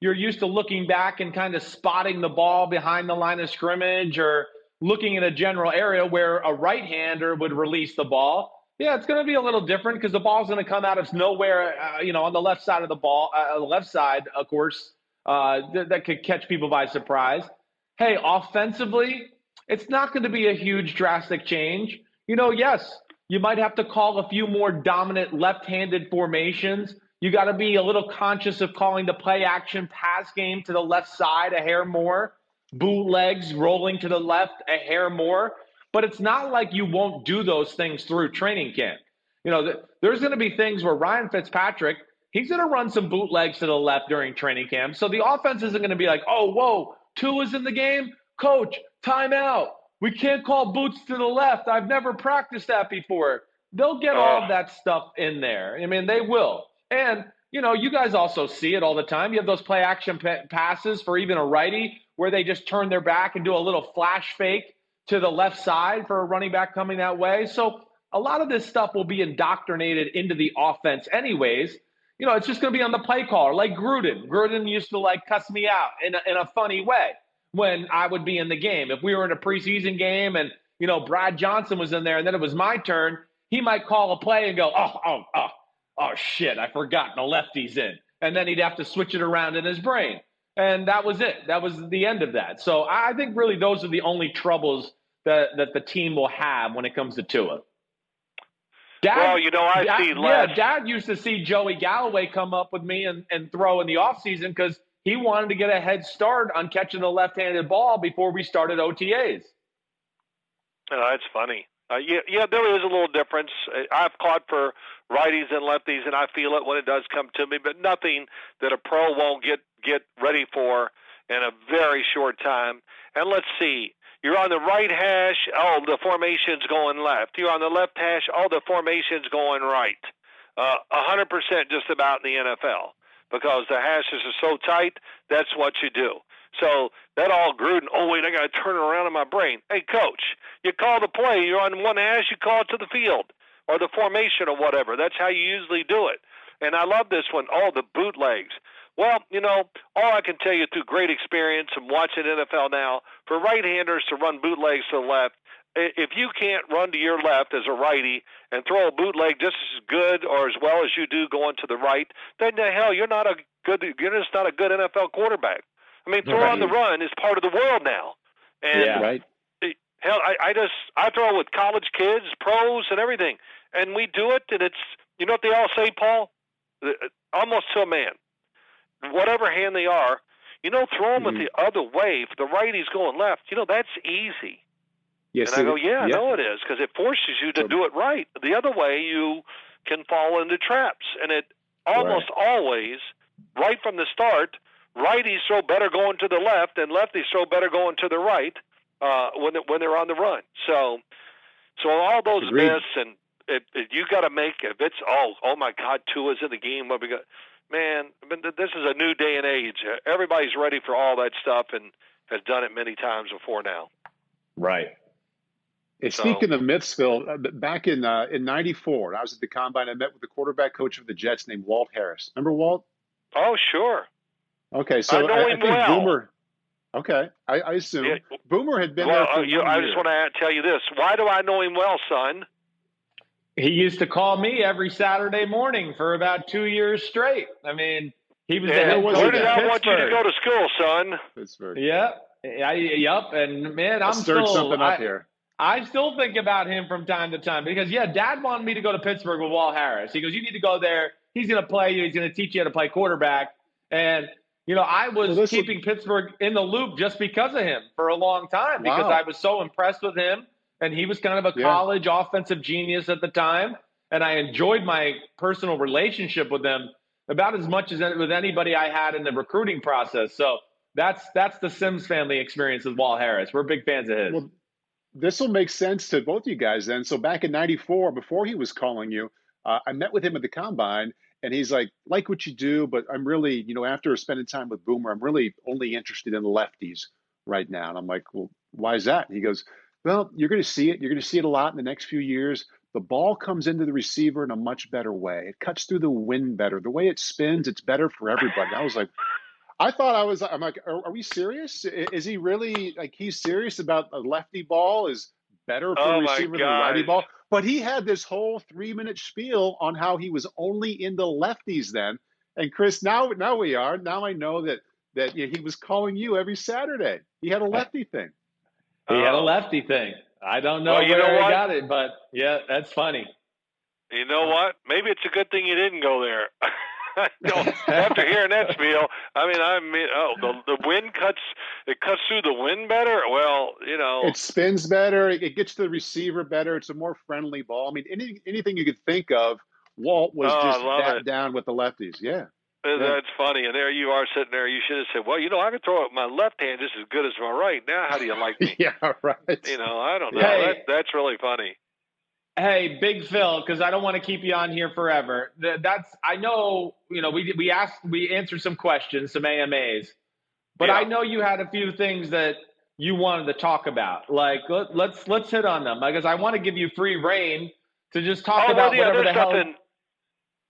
you're used to looking back and kind of spotting the ball behind the line of scrimmage or looking in a general area where a right-hander would release the ball. Yeah, it's going to be a little different because the ball's going to come out of nowhere, uh, you know, on the left side of the ball, uh, the left side, of course uh, th- that could catch people by surprise. Hey, offensively, it's not going to be a huge drastic change. You know, yes, you might have to call a few more dominant left handed formations. You got to be a little conscious of calling the play action pass game to the left side a hair more, bootlegs rolling to the left a hair more. But it's not like you won't do those things through training camp. You know, th- there's going to be things where Ryan Fitzpatrick He's going to run some bootlegs to the left during training camp. So the offense isn't going to be like, oh, whoa, Tua is in the game. Coach, timeout. We can't call boots to the left. I've never practiced that before. They'll get all of that stuff in there. I mean, they will. And, you know, you guys also see it all the time. You have those play action passes for even a righty where they just turn their back and do a little flash fake to the left side for a running back coming that way. So a lot of this stuff will be indoctrinated into the offense, anyways you know, it's just going to be on the play caller, like Gruden. Gruden used to like cuss me out in a, in a funny way when I would be in the game. If we were in a preseason game and you know Brad Johnson was in there, and then it was my turn, he might call a play and go, "Oh, oh, oh, oh, shit, I forgot the lefty's in," and then he'd have to switch it around in his brain, and that was it. That was the end of that. So I think really those are the only troubles that that the team will have when it comes to Tua. Dad, well, you know, I Dad, see less. Yeah, Dad used to see Joey Galloway come up with me and, and throw in the offseason because he wanted to get a head start on catching the left-handed ball before we started OTAs. Oh, that's funny. Uh, yeah, yeah, there is a little difference. I've caught for righties and lefties, and I feel it when it does come to me, but nothing that a pro won't get get ready for in a very short time. And let's see, you're on the right hash, oh, the formation's going left. You're on the left hash, oh, the formation's going right. Uh, a 100% just about in the NFL because the hashes are so tight, that's what you do. So that all Gruden, oh, wait, I got to turn around in my brain. Hey, coach, you call the play. You're on one hash, you call it to the field or the formation or whatever. That's how you usually do it. And I love this one. Oh, the bootlegs. Well, you know, all I can tell you through great experience and watching NFL now, for right-handers to run bootlegs to the left, if you can't run to your left as a righty and throw a bootleg just as good or as well as you do going to the right, then the hell you're not a good you're just not a good NFL quarterback. I mean, throw right. on the run is part of the world now. And yeah, right. Hell, I, I just I throw with college kids, pros, and everything, and we do it, and it's you know what they all say, Paul, uh, uh, almost to a man whatever hand they are, you know, throw them mm-hmm. with the other way. If the righty's going left, you know, that's easy. Yes, and I go, yeah, yeah. I know it is because it forces you to do it right. The other way, you can fall into traps, and it almost right. always, right from the start, righties throw better going to the left, and lefties throw better going to the right uh, when when they're on the run. So, so all those Agreed. myths and it, it, you got to make if it's oh oh my God, Tua's in the game. What we got? Man, this is a new day and age. Everybody's ready for all that stuff and has done it many times before now. Right. So, speaking of myths, Phil, uh, back in uh, in '94, I was at the combine. I met with the quarterback coach of the Jets named Walt Harris. Remember Walt? Oh, sure. Okay, so I know I, him I well. Boomer. Okay, I, I assume yeah. Boomer had been well, there. For uh, you, I just want to tell you this. Why do I know him well, son? He used to call me every Saturday morning for about two years straight. I mean, he was yeah, the head coach Where did I want you to go to school, son? Pittsburgh. Yep. I, yep. And man, I'm still something up I, here. I still think about him from time to time because yeah, Dad wanted me to go to Pittsburgh with Walt Harris. He goes, "You need to go there. He's going to play you. He's going to teach you how to play quarterback." And you know, I was well, keeping Pittsburgh in the loop just because of him for a long time because I was so impressed with him and he was kind of a yeah. college offensive genius at the time. And I enjoyed my personal relationship with him. about as much as with anybody I had in the recruiting process. So that's that's the Simms family experience with Walt Harris. We're big fans of his. Well, this will make sense to both you guys then. So back in '94, before he was calling you, uh, I met with him at the combine, and he's like, "Like what you do, but I'm really, you know, after spending time with Boomer, I'm really only interested in lefties right now." And I'm like, "Well, why is that?" And he goes, "Well, you're going to see it. You're going to see it a lot in the next few years." The ball comes into the receiver in a much better way. It cuts through the wind better. The way it spins, it's better for everybody. I was like, I thought I was. I'm like, are, are, we serious? Is he really like he's serious about a lefty ball is better for oh a receiver than a righty ball? But he had this whole three minute spiel on how he was only into lefties then. And Chris, now now we are. Now I know that that he was calling you every Saturday. He had a lefty thing. He had a oh. lefty thing. I don't know well, where know he got it, but yeah, that's funny. You know what? Maybe it's a good thing you didn't go there. after hearing that spiel, I mean, I mean, oh, the the wind cuts it cuts through the wind better. Well, you know, it spins better. It gets to the receiver better. It's a more friendly ball. I mean, any anything you could think of, Walt was oh, just that down with the lefties. Yeah. Yeah. That's funny. And there you are sitting there. You should have said, "Well, you know, I can throw up my left hand just as good as my right." Now, how do you like me? yeah, right. You know, I don't know. Hey, that, that's really funny. Hey, Big Phil, because I don't want to keep you on here forever. That's I know. You know, we we asked, we answered some questions, some AMAs, but yeah. I know you had a few things that you wanted to talk about. Like, let, us let's, let's hit on them because I want to give you free reign to just talk oh, about well, yeah, whatever the hell. Nothing,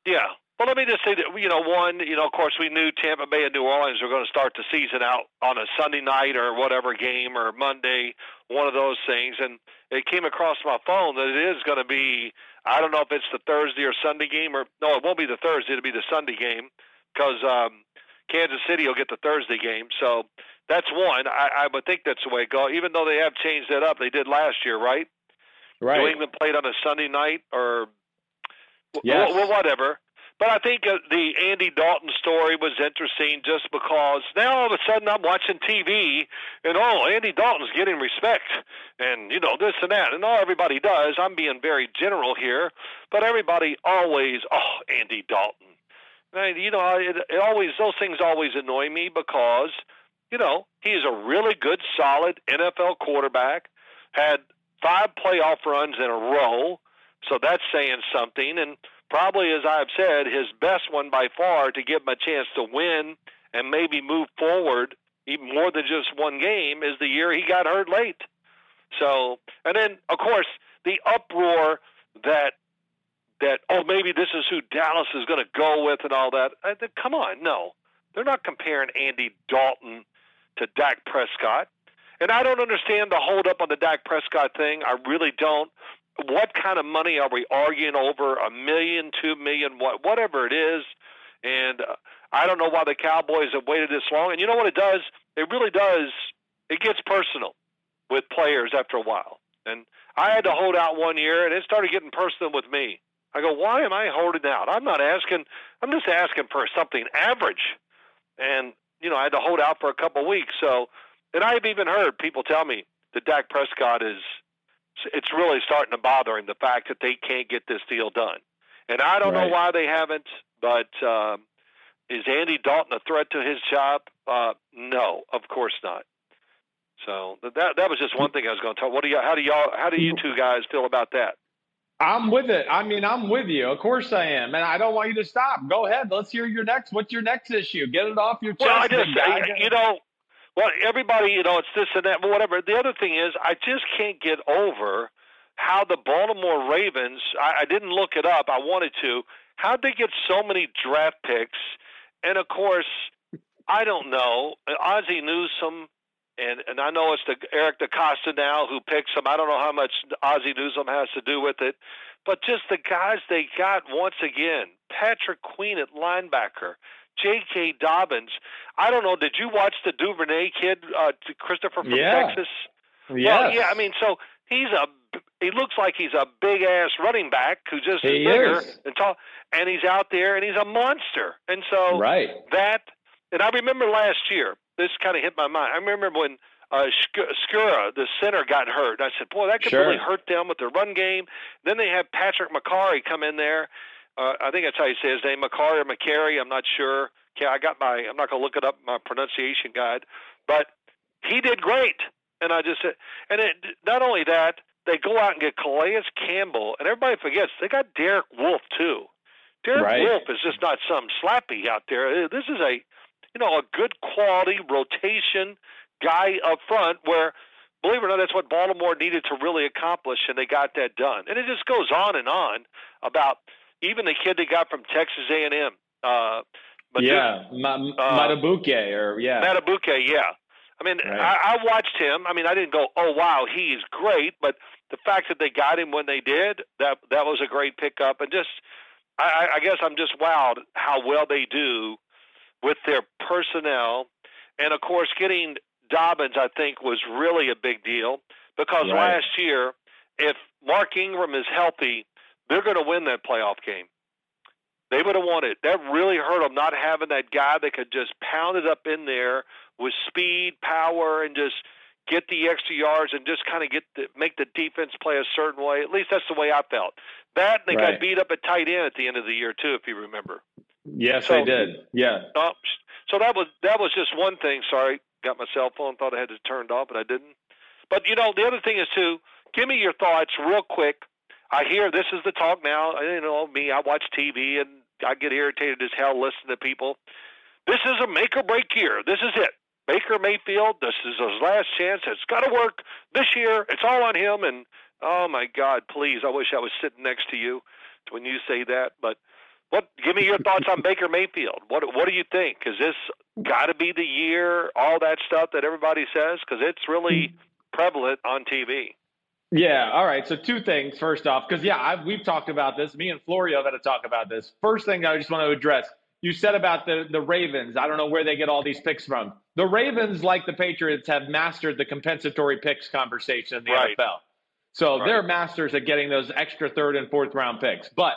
yeah, well, let me just say that you know, one, you know, of course, we knew Tampa Bay and New Orleans were going to start the season out on a Sunday night or whatever game or Monday, one of those things, and it came across my phone that it is going to be. I don't know if it's the Thursday or Sunday game, or no, it won't be the Thursday. It'll be the Sunday game because um, Kansas City will get the Thursday game. So that's one. I, I would think that's the way it go. Even though they have changed that up, they did last year, right? Right. New England played on a Sunday night or yes. well, whatever. But I think uh, the Andy Dalton story was interesting just because now all of a sudden I'm watching TV and oh, Andy Dalton's getting respect and you know this and that and all everybody does. I'm being very general here, but everybody always oh Andy Dalton. And, you know, it, it always those things always annoy me because you know he's a really good, solid NFL quarterback. Had five playoff runs in a row, so that's saying something and probably, as I've said, his best one by far to give him a chance to win and maybe move forward even more than just one game is the year he got hurt late. So, and then of course the uproar that that oh maybe this is who Dallas is going to go with and all that. I, come on, no, they're not comparing Andy Dalton to Dak Prescott. And I don't understand the hold up on the Dak Prescott thing. I really don't what kind of money are we arguing over? A million, two million, what, whatever it is. And uh, I don't know why the Cowboys have waited this long. And you know what it does? It really does. It gets personal with players after a while. And I had to hold out one year, and it started getting personal with me. I go, why am I holding out? I'm not asking. I'm just asking for something average. And you know, I had to hold out for a couple of weeks. So, and I've even heard people tell me that Dak Prescott is it's really starting to bother him the fact that they can't get this deal done. And I don't right. know why they haven't, but um, is Andy Dalton a threat to his job? Uh, no, of course not. So that that was just one thing I was going to talk. What do you? How do y'all? How do you two guys feel about that? I'm with it. I mean, I'm with you. Of course I am, and I don't want you to stop. Go ahead. Let's hear your next. What's your next issue? Get it off your chest. Well, I just, you know, well, everybody, you know, it's this and that, but whatever. The other thing is, I just can't get over how the Baltimore Ravens. I, I didn't look it up. I wanted to. How'd they get so many draft picks? And of course, I don't know. Ozzie Newsome, and and I know it's the Eric DeCosta now who picks them. I don't know how much Ozzie Newsome has to do with it, but just the guys they got once again. Patrick Queen at linebacker. J.K. Dobbins. I don't know. Did you watch the Duvernay kid, uh, Christopher from yeah. Texas? Yes. Well, yeah. I mean, so he's a. He looks like he's a big ass running back who just he is bigger is. and tall, and he's out there and he's a monster. And so right. that, and I remember last year. This kind of hit my mind. I remember when uh, Skura, the center, got hurt. I said, "Boy, that could sure. really hurt them with their run game." Then they have Patrick Mekari come in there, Uh, I think that's how you say his name, McCarry or McCary. I'm not sure. Okay, I got my. I'm not going to look it up my pronunciation guide, but he did great. And I just said, and it, not only that, they go out and get Calais Campbell, and everybody forgets they got Derek Wolfe too. Derek Right. Wolfe is just not some slappy out there. This is a, you know, a good quality rotation guy up front. Where, believe it or not, that's what Baltimore needed to really accomplish, and they got that done. And it just goes on and on about even the kid they got from Texas A&M. Uh, but yeah, Ma- Matabuke or yeah, Matabuke, yeah. I mean, Right. I, I watched him. I mean, I didn't go, "Oh wow, he's great," but the fact that they got him when they did, that that was a great pickup. And just, I, I- I guess I'm just wowed how well they do with their personnel, and of course, getting Dobbins, I think, was really a big deal because Right. last year, if Mark Ingram is healthy, they're going to win that playoff game. They would have won it. That really hurt them not having that guy that could just pound it up in there with speed, power, and just get the extra yards and just kind of get the, make the defense play a certain way. At least that's the way I felt. That and they Right. got beat up at tight end at the end of the year too, if you remember. yes, so- they did. Yeah, Oh, so that was that was just one thing. Sorry, got my cell phone. Thought I had it turned off, but I didn't. But you know, the other thing is too. Give me your thoughts real quick. I hear this is the talk now. Uh, you know me. I watch TV and I get irritated as hell listening to people. This is a make or break year. This is it. Baker Mayfield. This is his last chance. It's got to work this year. It's all on him. And oh my God, please! I wish I was sitting next to you when you say that. But what? Give me your thoughts on Baker Mayfield. What What do you think? Is this got to be the year? All that stuff that everybody says because it's really mm. prevalent on TV. Yeah. All right. So two things. First off, because yeah, I've, we've talked about this. Me and Florio have had to talk about this. First thing I just want to address. You said about the the Ravens. I don't know where they get all these picks from. The Ravens, like the Patriots, have mastered the compensatory picks conversation in the Right. NFL. So Right. they're masters at getting those extra third and fourth round picks. But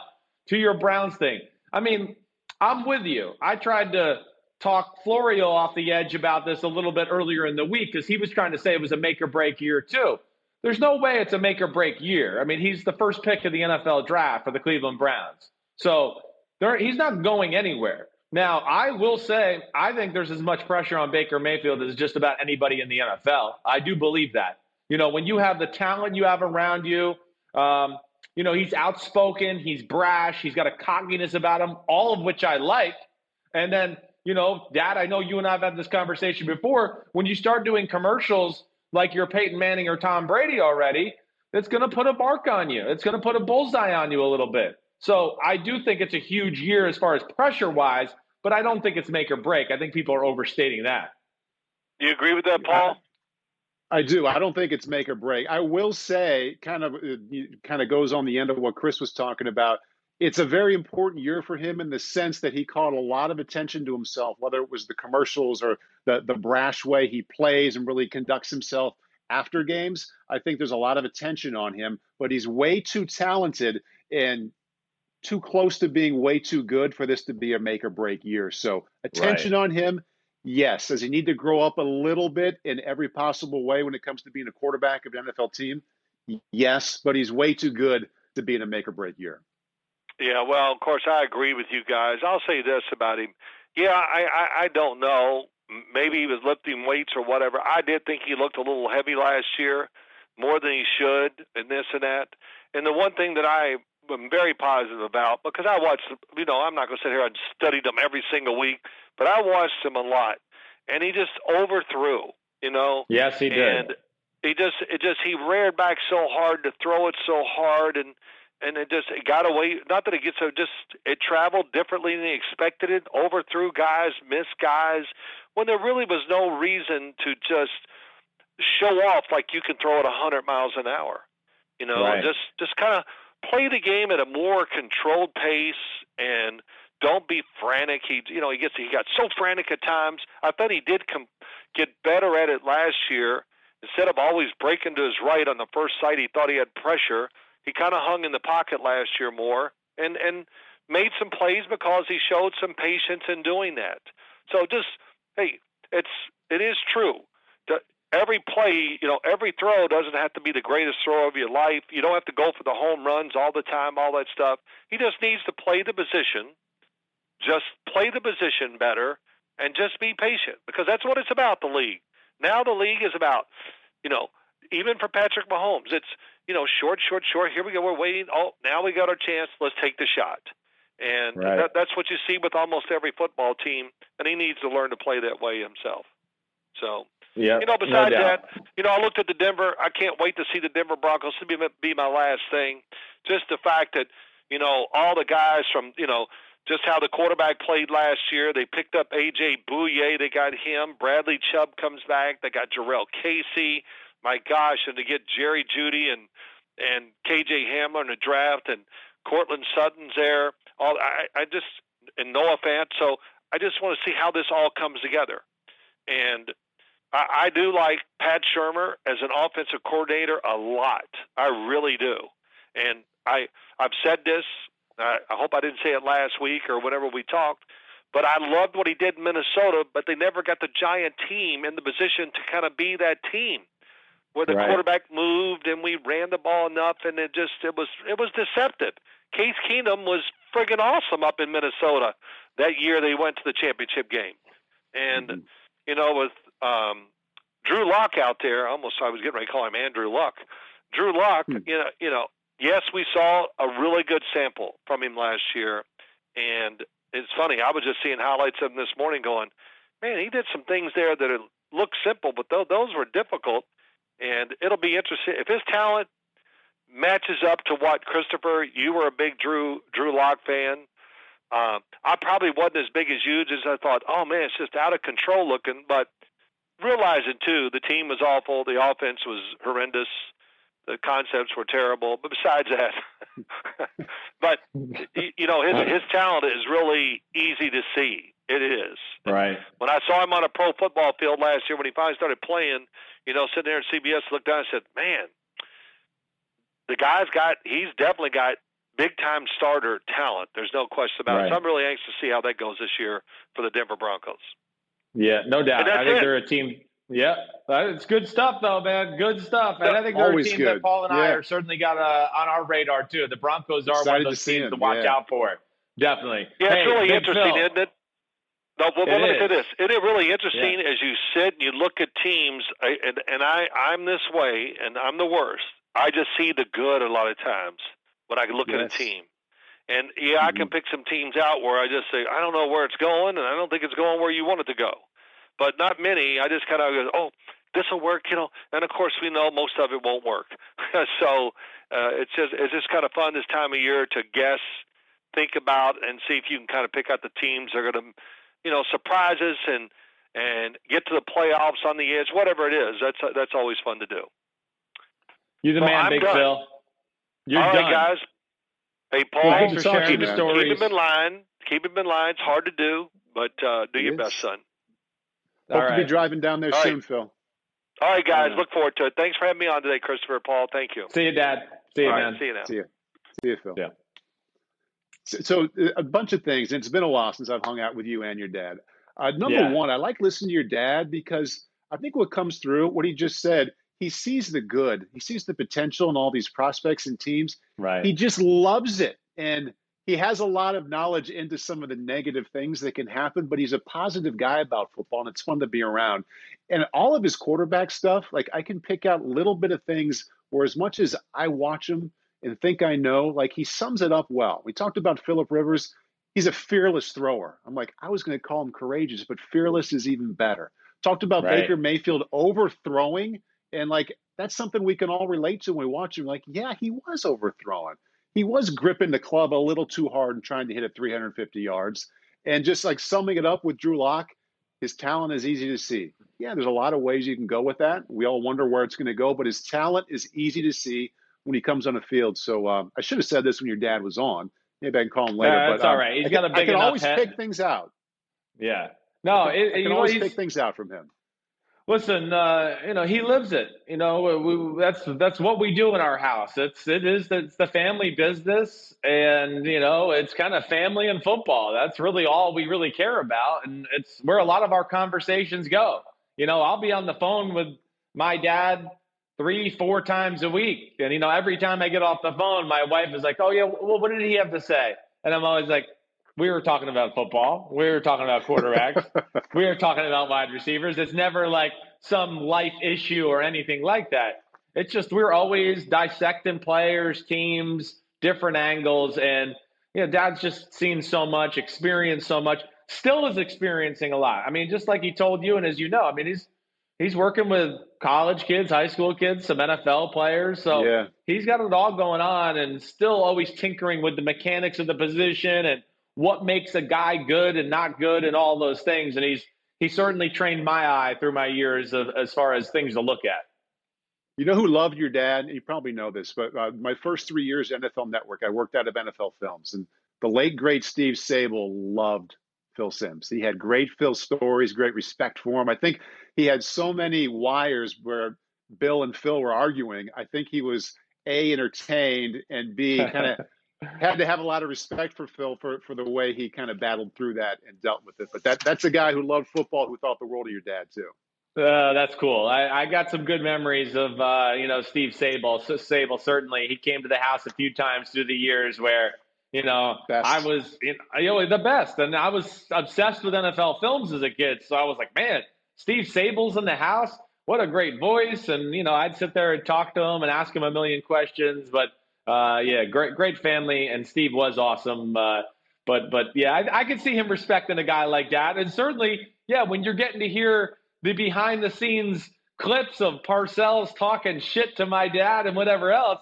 to your Browns thing, I mean, I'm with you. I tried to talk Florio off the edge about this a little bit earlier in the week because he was trying to say it was a make or break year too. There's no way it's a make or break year. I mean, he's the first pick of the NFL draft for the Cleveland Browns. So he's not going anywhere. Now, I will say, I think there's as much pressure on Baker Mayfield as just about anybody in the NFL. I do believe that. You know, when you have the talent you have around you, um, you know, he's outspoken, he's brash, he's got a cockiness about him, all of which I like. And then, you know, Dad, I know you and I have had this conversation before. When you start doing commercials like you're Peyton Manning or Tom Brady already, it's going to put a mark on you. It's going to put a bullseye on you a little bit. So I do think it's a huge year as far as pressure wise, but I don't think it's make or break. I think people are overstating that. Do you agree with that, Paul? I do. I don't think it's make or break. I will say, kind of, it kind of goes on the end of what Chris was talking about. It's a very important year for him in the sense that he called a lot of attention to himself, whether it was the commercials or the the brash way he plays and really conducts himself after games. I think there's a lot of attention on him, but he's way too talented and too close to being way too good for this to be a make or break year. So attention on him. Yes. Does he need to grow up a little bit in every possible way when it comes to being a quarterback of an NFL team? Yes, but he's way too good to be in a make or break year. Yeah, well, of course, I agree with you guys. I'll say this about him. Yeah, I, I, I don't know. Maybe he was lifting weights or whatever. I did think he looked a little heavy last year, more than he should, and this and that. And the one thing that I am very positive about, because I watched, you know, I'm not going to sit here and study them every single week, but I watched him a lot, and he just overthrew, you know. Yes, he did. And he just it just he reared back so hard to throw it so hard and and it just it got away not that it gets so just it traveled differently than he expected it, overthrew guys, missed guys, when there really was no reason to just show off like you can throw it a hundred miles an hour. You know, Right. just just kinda play the game at a more controlled pace and don't be frantic. He, you know, he gets he got so frantic at times. I thought he did come get better at it last year. Instead of always breaking to his right on the first sight, he thought he had pressure. He kind of hung in the pocket last year more, and and made some plays because he showed some patience in doing that. So just hey, it's it is true. The- every play, you know, every throw doesn't have to be the greatest throw of your life. You don't have to go for the home runs all the time, all that stuff. He just needs to play the position, just play the position better, and just be patient because that's what it's about. The league now, the league is about, you know, even for Patrick Mahomes, it's you know short, short, short. Here we go. We're waiting. Oh, now we got our chance. Let's take the shot. And right. that, that's what you see with almost every football team, and he needs to learn to play that way himself. So yeah. You know, besides no that, you know, I looked at the Denver. I can't wait to see the Denver Broncos. To be be my last thing. Just the fact that you know all the guys from you know just how the quarterback played last year. They picked up AJ Bouye. They got him. Bradley Chubb comes back. They got Jurrell Casey. My gosh, and to get Jerry Jeudy and and KJ Hamler in the draft and Courtland Sutton's there. All I, I just and Noah Fant. So I just want to see how this all comes together. And I, I do like Pat Shurmur as an offensive coordinator a lot. I really do. And I I've said this. I, I hope I didn't say it last week or whenever we talked. But I loved what he did in Minnesota, but they never got the giant team in the position to kind of be that team where the right. quarterback moved and we ran the ball enough and it just it was it was deceptive. Case Keenum was friggin' awesome up in Minnesota that year they went to the championship game. And mm-hmm. you know, with um, Drew Lock out there. Almost, I was getting ready to call him Andrew Luck. Drew Lock, hmm. you know, you know, yes, we saw a really good sample from him last year, and it's funny. I was just seeing highlights of him this morning, going, man, he did some things there that look simple, but th- those were difficult. And it'll be interesting if his talent matches up to what Christopher. You were a big Drew Drew Lock fan. Uh, I probably wasn't as big as you, as I thought. Oh man, it's just out of control looking. But realizing too, the team was awful, the offense was horrendous, the concepts were terrible. But besides that, but you know his his talent is really easy to see. It is right. When I saw him on a pro football field last year, when he finally started playing, you know, sitting there at CBS, looked down and said, "Man, the guy's got. He's definitely got big time starter talent. There's no question about right. it. So I'm really anxious to see how that goes this year for the Denver Broncos. Yeah, no doubt. I think it. they're a team. Yeah, it's good stuff though, man. Good stuff. And I think they're Always a team good. that Paul and yeah. I are certainly got uh, on our radar too. The Broncos are Excited one of those to teams to watch yeah. out for. Definitely. Yeah, hey, it's really interesting, Phil. isn't it? No, well, well let me say this. Isn't it really interesting yeah. as you sit and you look at teams, and, and I, I'm this way, and I'm the worst. I just see the good a lot of times when I look yes. at a team. And yeah, mm-hmm. I can mm-hmm. pick some teams out where I just say, I don't know where it's going, and I don't think it's going where you want it to go but not many. I just kind of go, oh, this will work, you know. And of course, we know most of it won't work. so uh, it's just it's just kind of fun this time of year to guess, think about, and see if you can kind of pick out the teams that are going to, you know, surprises and and get to the playoffs on the edge, whatever it is. That's that's always fun to do. You're the man, Big done. Phil. You're All done. right, guys. Hey, Paul, well, keep, keep, keep him in line. Keep him in line. It's hard to do, but uh, do your best, son. Hope to be driving down there All soon, right. Phil. All right, guys. Look forward to it. Thanks for having me on today, Christopher. Paul, thank you. See you, Dad. See you, All man. Right, see you now. See you. See you, Phil. Yeah. So, so, a bunch of things. And it's been a while since I've hung out with you and your dad. Uh, number yeah. one, I like listening to your dad because I think what comes through, what he just said, he sees the good. He sees the potential in all these prospects and teams. Right. He just loves it. And he has a lot of knowledge into some of the negative things that can happen, but he's a positive guy about football and it's fun to be around. And all of his quarterback stuff, like I can pick out little bit of things where as much as I watch him and think I know, like he sums it up well. We talked about Philip Rivers. He's a fearless thrower. I'm like, I was going to call him courageous, but fearless is even better. Talked about right. Baker Mayfield overthrowing, and like that's something we can all relate to when we watch him. Like, yeah, he was overthrowing he was gripping the club a little too hard and trying to hit it 350 yards. And just like summing it up with Drew Lock, his talent is easy to see. Yeah, there's a lot of ways you can go with that. We all wonder where it's going to go, but his talent is easy to see when he comes on the field. So um, I should have said this when your dad was on. Maybe I can call him later. That's but, um, all right. He's I got a big I can always head. pick things out. Yeah. No, I can, it, I can always pick things out from him. Listen, uh, you know he lives it. You know we, that's that's what we do in our house. It's it is it's the family business, and you know it's kind of family and football. That's really all we really care about, and it's where a lot of our conversations go. You know, I'll be on the phone with my dad three, four times a week. And, you know, every time I get off the phone, my wife is like, oh, yeah, well, what did he have to say? And I'm always like, we were talking about football. We were talking about quarterbacks. we were talking about wide receivers. It's never like some life issue or anything like that. It's just we're always dissecting players, teams, different angles. And, you know, dad's just seen so much, experienced so much, still is experiencing a lot. I mean, just like he told you, and as you know, I mean, he's he's working with college kids, high school kids, some NFL players. So yeah. he's got it all going on and still always tinkering with the mechanics of the position and what makes a guy good and not good and all those things. And he's he certainly trained my eye through my years of, as far as things to look at. You know who loved your dad? You probably know this, but uh, my first three years at NFL Network, I worked out of NFL Films, and the late great Steve Sabol loved Phil Simms. He had great Phil stories, great respect for him. I think he had so many wires where Bill and Phil were arguing. I think he was a entertained and b kind of had to have a lot of respect for Phil for for the way he kind of battled through that and dealt with it. But that that's a guy who loved football who thought the world of your dad too. Uh, that's cool. I, I, got some good memories of uh, you know Steve Sabol. Sabol certainly he came to the house a few times through the years where you know best. I was you know the best, and I was obsessed with NFL films as a kid. So I was like, man, Steve Sabol's in the house. What a great voice, and you know I'd sit there and talk to him and ask him a million questions. But uh, yeah, great great family, and Steve was awesome. Uh, but but yeah, I, I could see him respecting a guy like that, and certainly yeah, when you're getting to hear the behind the scenes clips of Parcells talking shit to my dad and whatever else,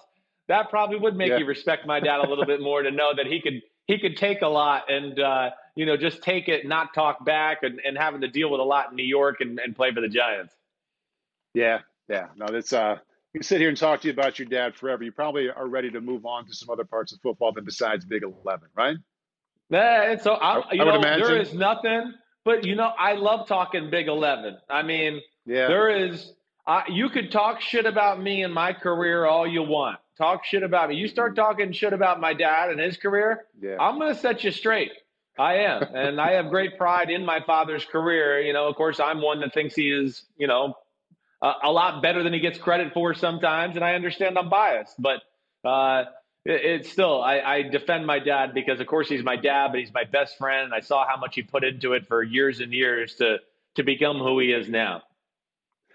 that probably would make yeah. you respect my dad a little bit more to know that he could he could take a lot and uh, you know just take it, not talk back, and, and having to deal with a lot in New York and, and play for the Giants. Yeah, yeah, no, that's uh, we can sit here and talk to you about your dad forever. You probably are ready to move on to some other parts of football than besides Big Eleven, right? Yeah, so I, you I know there is nothing but you know, I love talking Big Eleven. I mean, yeah. there is. Uh, you could talk shit about me and my career all you want. Talk shit about me. You start talking shit about my dad and his career, yeah. I'm going to set you straight. I am, and I have great pride in my father's career. You know, of course, I'm one that thinks he is, you know, a, a lot better than he gets credit for sometimes, and I understand I'm biased, but uh, it's still I, I, defend my dad because of course he's my dad but he's my best friend and i saw how much he put into it for years and years to to become who he is now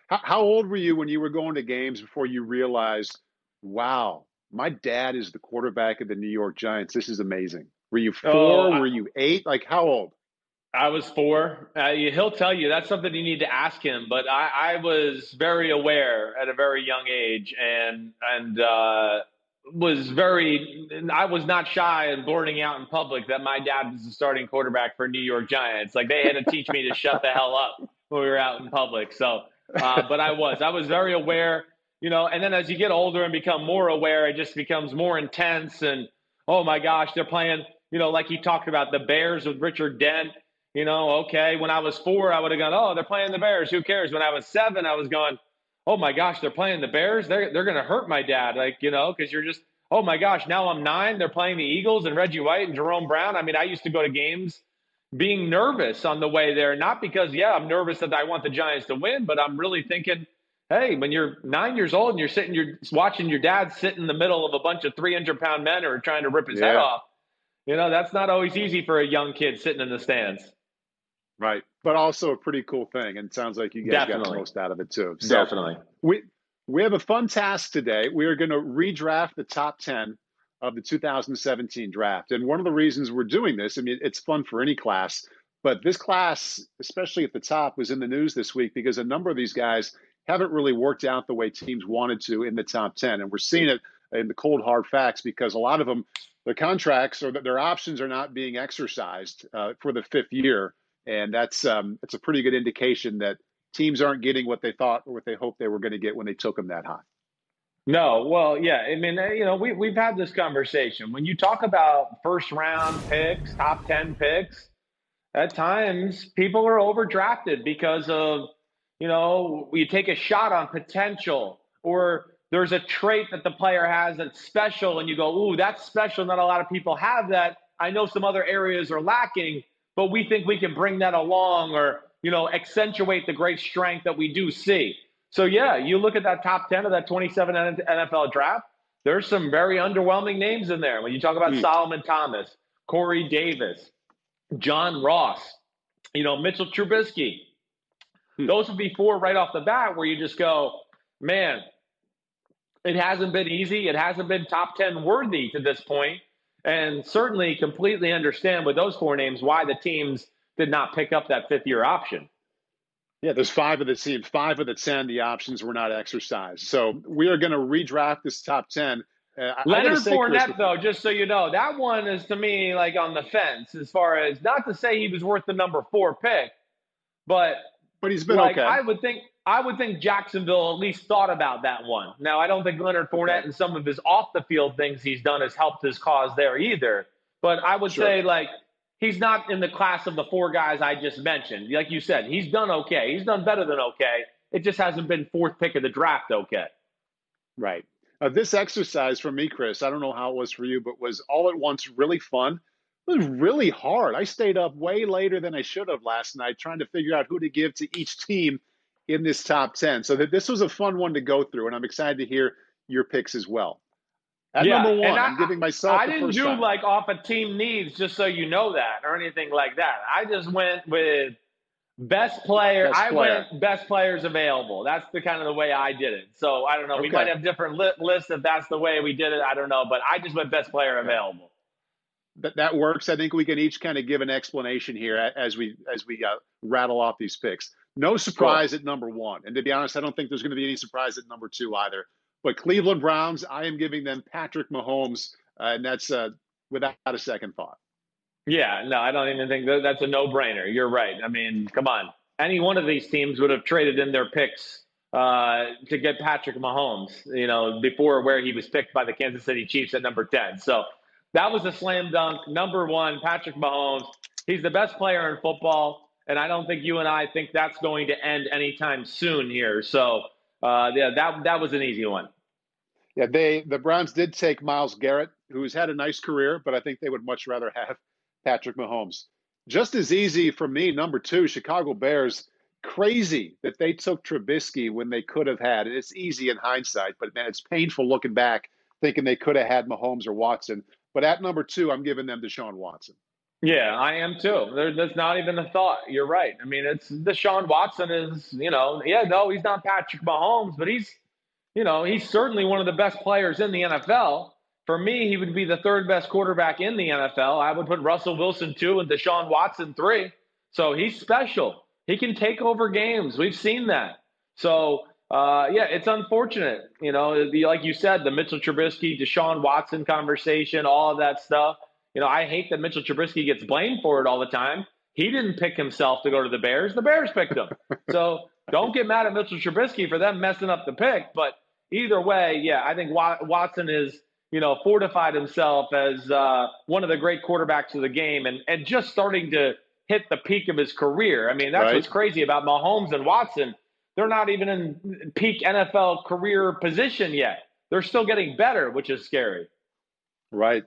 how, how old were you when you were going to games before you realized wow my dad is the quarterback of the new york giants this is amazing were you four oh, were you eight like how old I was four. Uh, he'll tell you that's something you need to ask him. But I, I was very aware at a very young age, and and uh, was very I was not shy in blurting out in public that my dad was the starting quarterback for New York Giants. Like they had to teach me to shut the hell up when we were out in public. So, uh, but I was I was very aware, you know. And then as you get older and become more aware, it just becomes more intense. And oh my gosh, they're playing. You know, like he talked about the Bears with Richard Dent. You know, okay, when I was four, I would have gone, oh, they're playing the Bears. Who cares? When I was seven, I was going oh my gosh, they're playing the Bears. They're they're going to hurt my dad. Like you know, because you're just oh my gosh, now I'm nine. They're playing the Eagles and Reggie White and Jerome Brown. I mean, I used to go to games being nervous on the way there, not because yeah, I'm nervous that I want the Giants to win, but I'm really thinking. Hey, when you're nine years old and you're sitting, you're watching your dad sit in the middle of a bunch of 300 pound men who are trying to rip his yeah. head off. You know, that's not always easy for a young kid sitting in the stands. Right. But also a pretty cool thing. And it sounds like you guys Definitely. got the most out of it too. So Definitely. We we have a fun task today. We are going to redraft the top 10 of the 2017 draft. And one of the reasons we're doing this, I mean, it's fun for any class, but this class, especially at the top, was in the news this week because a number of these guys haven't really worked out the way teams wanted to in the top 10. And we're seeing it in the cold, hard facts because a lot of them, their contracts or their options are not being exercised uh, for the fifth year and that's um, that's a pretty good indication that teams aren't getting what they thought or what they hoped they were going to get when they took them that high. No, well, yeah. I mean, you know, we we've had this conversation. When you talk about first round picks, top ten picks, at times people are overdrafted because of you know you take a shot on potential or there's a trait that the player has that's special and you go ooh that's special not a lot of people have that i know some other areas are lacking but we think we can bring that along or, you know, accentuate the great strength that we do see. So yeah, you look at that top ten of that 27 NFL draft. There's some very underwhelming names in there. When you talk about mm. Solomon Thomas, Corey Davis, John Ross, you know Mitchell Trubisky. Hmm. Those would be four right off the bat where you just go, man, it hasn't been easy. It hasn't been top 10 worthy to this point, And certainly completely understand with those four names why the teams did not pick up that fifth year option. Yeah, there's five of the teams, five of the 10, the options were not exercised. So we are going to redraft this top 10. Uh, Leonard Fournette, Chris, though, just so you know, that one is to me like on the fence as far as not to say he was worth the number four pick, but but he's been like, okay. I would think I would think Jacksonville at least thought about that one. Now, I don't think Leonard Fournette and some of his off the field things he's done has helped his cause there either. But I would sure. say, like, he's not in the class of the four guys I just mentioned. Like you said, he's done okay. He's done better than okay. It just hasn't been fourth pick of the draft okay. Right. Uh, this exercise for me, Chris, I don't know how it was for you, but was all at once really fun. It was really hard. I stayed up way later than I should have last night trying to figure out who to give to each team in this top 10. So that this was a fun one to go through, and I'm excited to hear your picks as well. At yeah, number one, I, am giving myself. I didn't do time. like off a team needs, just so you know that, or anything like that. I just went with best player. Best I player. went best players available. That's the kind of the way I did it. So I don't know. Okay. We might have different li- lists if that's the way we did it. I don't know, but I just went best player available. That that works. I think we can each kind of give an explanation here as we as we uh, rattle off these picks. No surprise cool. at number one, and to be honest, I don't think there's going to be any surprise at number two either. But Cleveland Browns, I am giving them Patrick Mahomes, uh, and that's uh, without a second thought. Yeah, no, I don't even think that, that's a no-brainer. You're right. I mean, come on. Any one of these teams would have traded in their picks uh, to get Patrick Mahomes, you know, before where he was picked by the Kansas City Chiefs at number 10. So that was a slam dunk. Number one, Patrick Mahomes. He's the best player in football, and I don't think you and I think that's going to end anytime soon here. So uh, yeah, that that was an easy one. Yeah, they the Browns did take Myles Garrett, who's had a nice career, but I think they would much rather have Patrick Mahomes. Just as easy for me, number two, Chicago Bears. Crazy that they took Trubisky when they could have had. And It's easy in hindsight, but man, it's painful looking back, thinking they could have had Mahomes or Watson. But at number two, I'm giving them Deshaun Watson. Yeah, I am too. There, that's not even a thought. You're right. I mean, it's Deshaun Watson is, you know, yeah, no, he's not Patrick Mahomes, but he's, you know, he's certainly one of the best players in the NFL. For me, he would be the third best quarterback in the NFL. I would put Russell Wilson two and Deshaun Watson three. So he's special. He can take over games. We've seen that. So uh, yeah, it's unfortunate. You know, the, like you said, the Mitchell Trubisky, Deshaun Watson conversation, all of that stuff. You know, I hate that Mitchell Trubisky gets blamed for it all the time. He didn't pick himself to go to the Bears. The Bears picked him. so don't get mad at Mitchell Trubisky for them messing up the pick. But either way, yeah, I think Watson is, you know, fortified himself as uh, one of the great quarterbacks of the game and, and just starting to hit the peak of his career. I mean, that's right. what's crazy about Mahomes and Watson. They're not even in peak NFL career position yet. They're still getting better, which is scary. Right.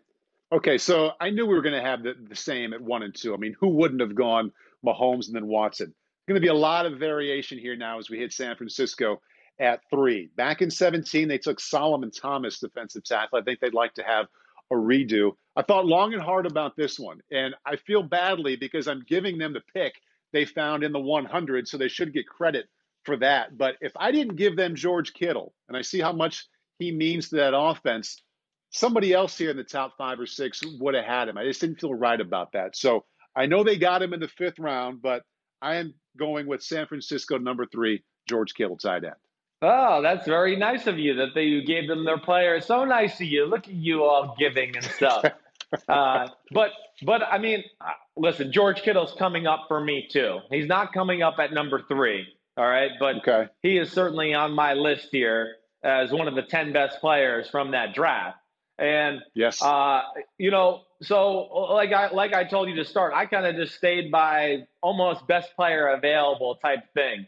Okay, so I knew we were going to have the, the same at one and two. I mean, who wouldn't have gone Mahomes and then Watson? Going to be a lot of variation here now as we hit San Francisco at three. Back in 17, they took Solomon Thomas, defensive tackle. I think they'd like to have a redo. I thought long and hard about this one, and I feel badly because I'm giving them the pick they found in the 100, so they should get credit for that. But if I didn't give them George Kittle, and I see how much he means to that offense, somebody else here in the top five or six would have had him. I just didn't feel right about that. So I know they got him in the fifth round, but I am going with San Francisco number three, George Kittle, tight end. Oh, that's very nice of you that they, you gave them their player. So nice of you. Look at you all giving and stuff. uh, but but I mean, uh, listen, George Kittle's coming up for me too. He's not coming up at number three. All right, but okay. he is certainly on my list here as one of the ten best players from that draft. And yes, uh, you know, so like I like I told you to start, I kind of just stayed by almost best player available type thing.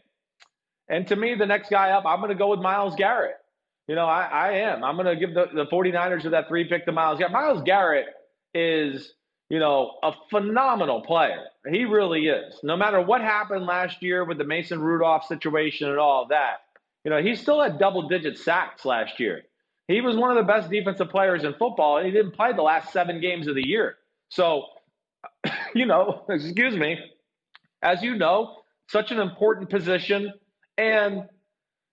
And to me, the next guy up, I'm going to go with Myles Garrett. You know, I, I am. I'm going to give the, the 49ers with that three pick to Myles Garrett. Myles Garrett is, you know, a phenomenal player. He really is. No matter what happened last year with the Mason Rudolph situation and all that, You know, he still had double digit sacks last year. He was one of the best defensive players in football, and he didn't play the last seven games of the year. So, you know, excuse me, as you know, such an important position, and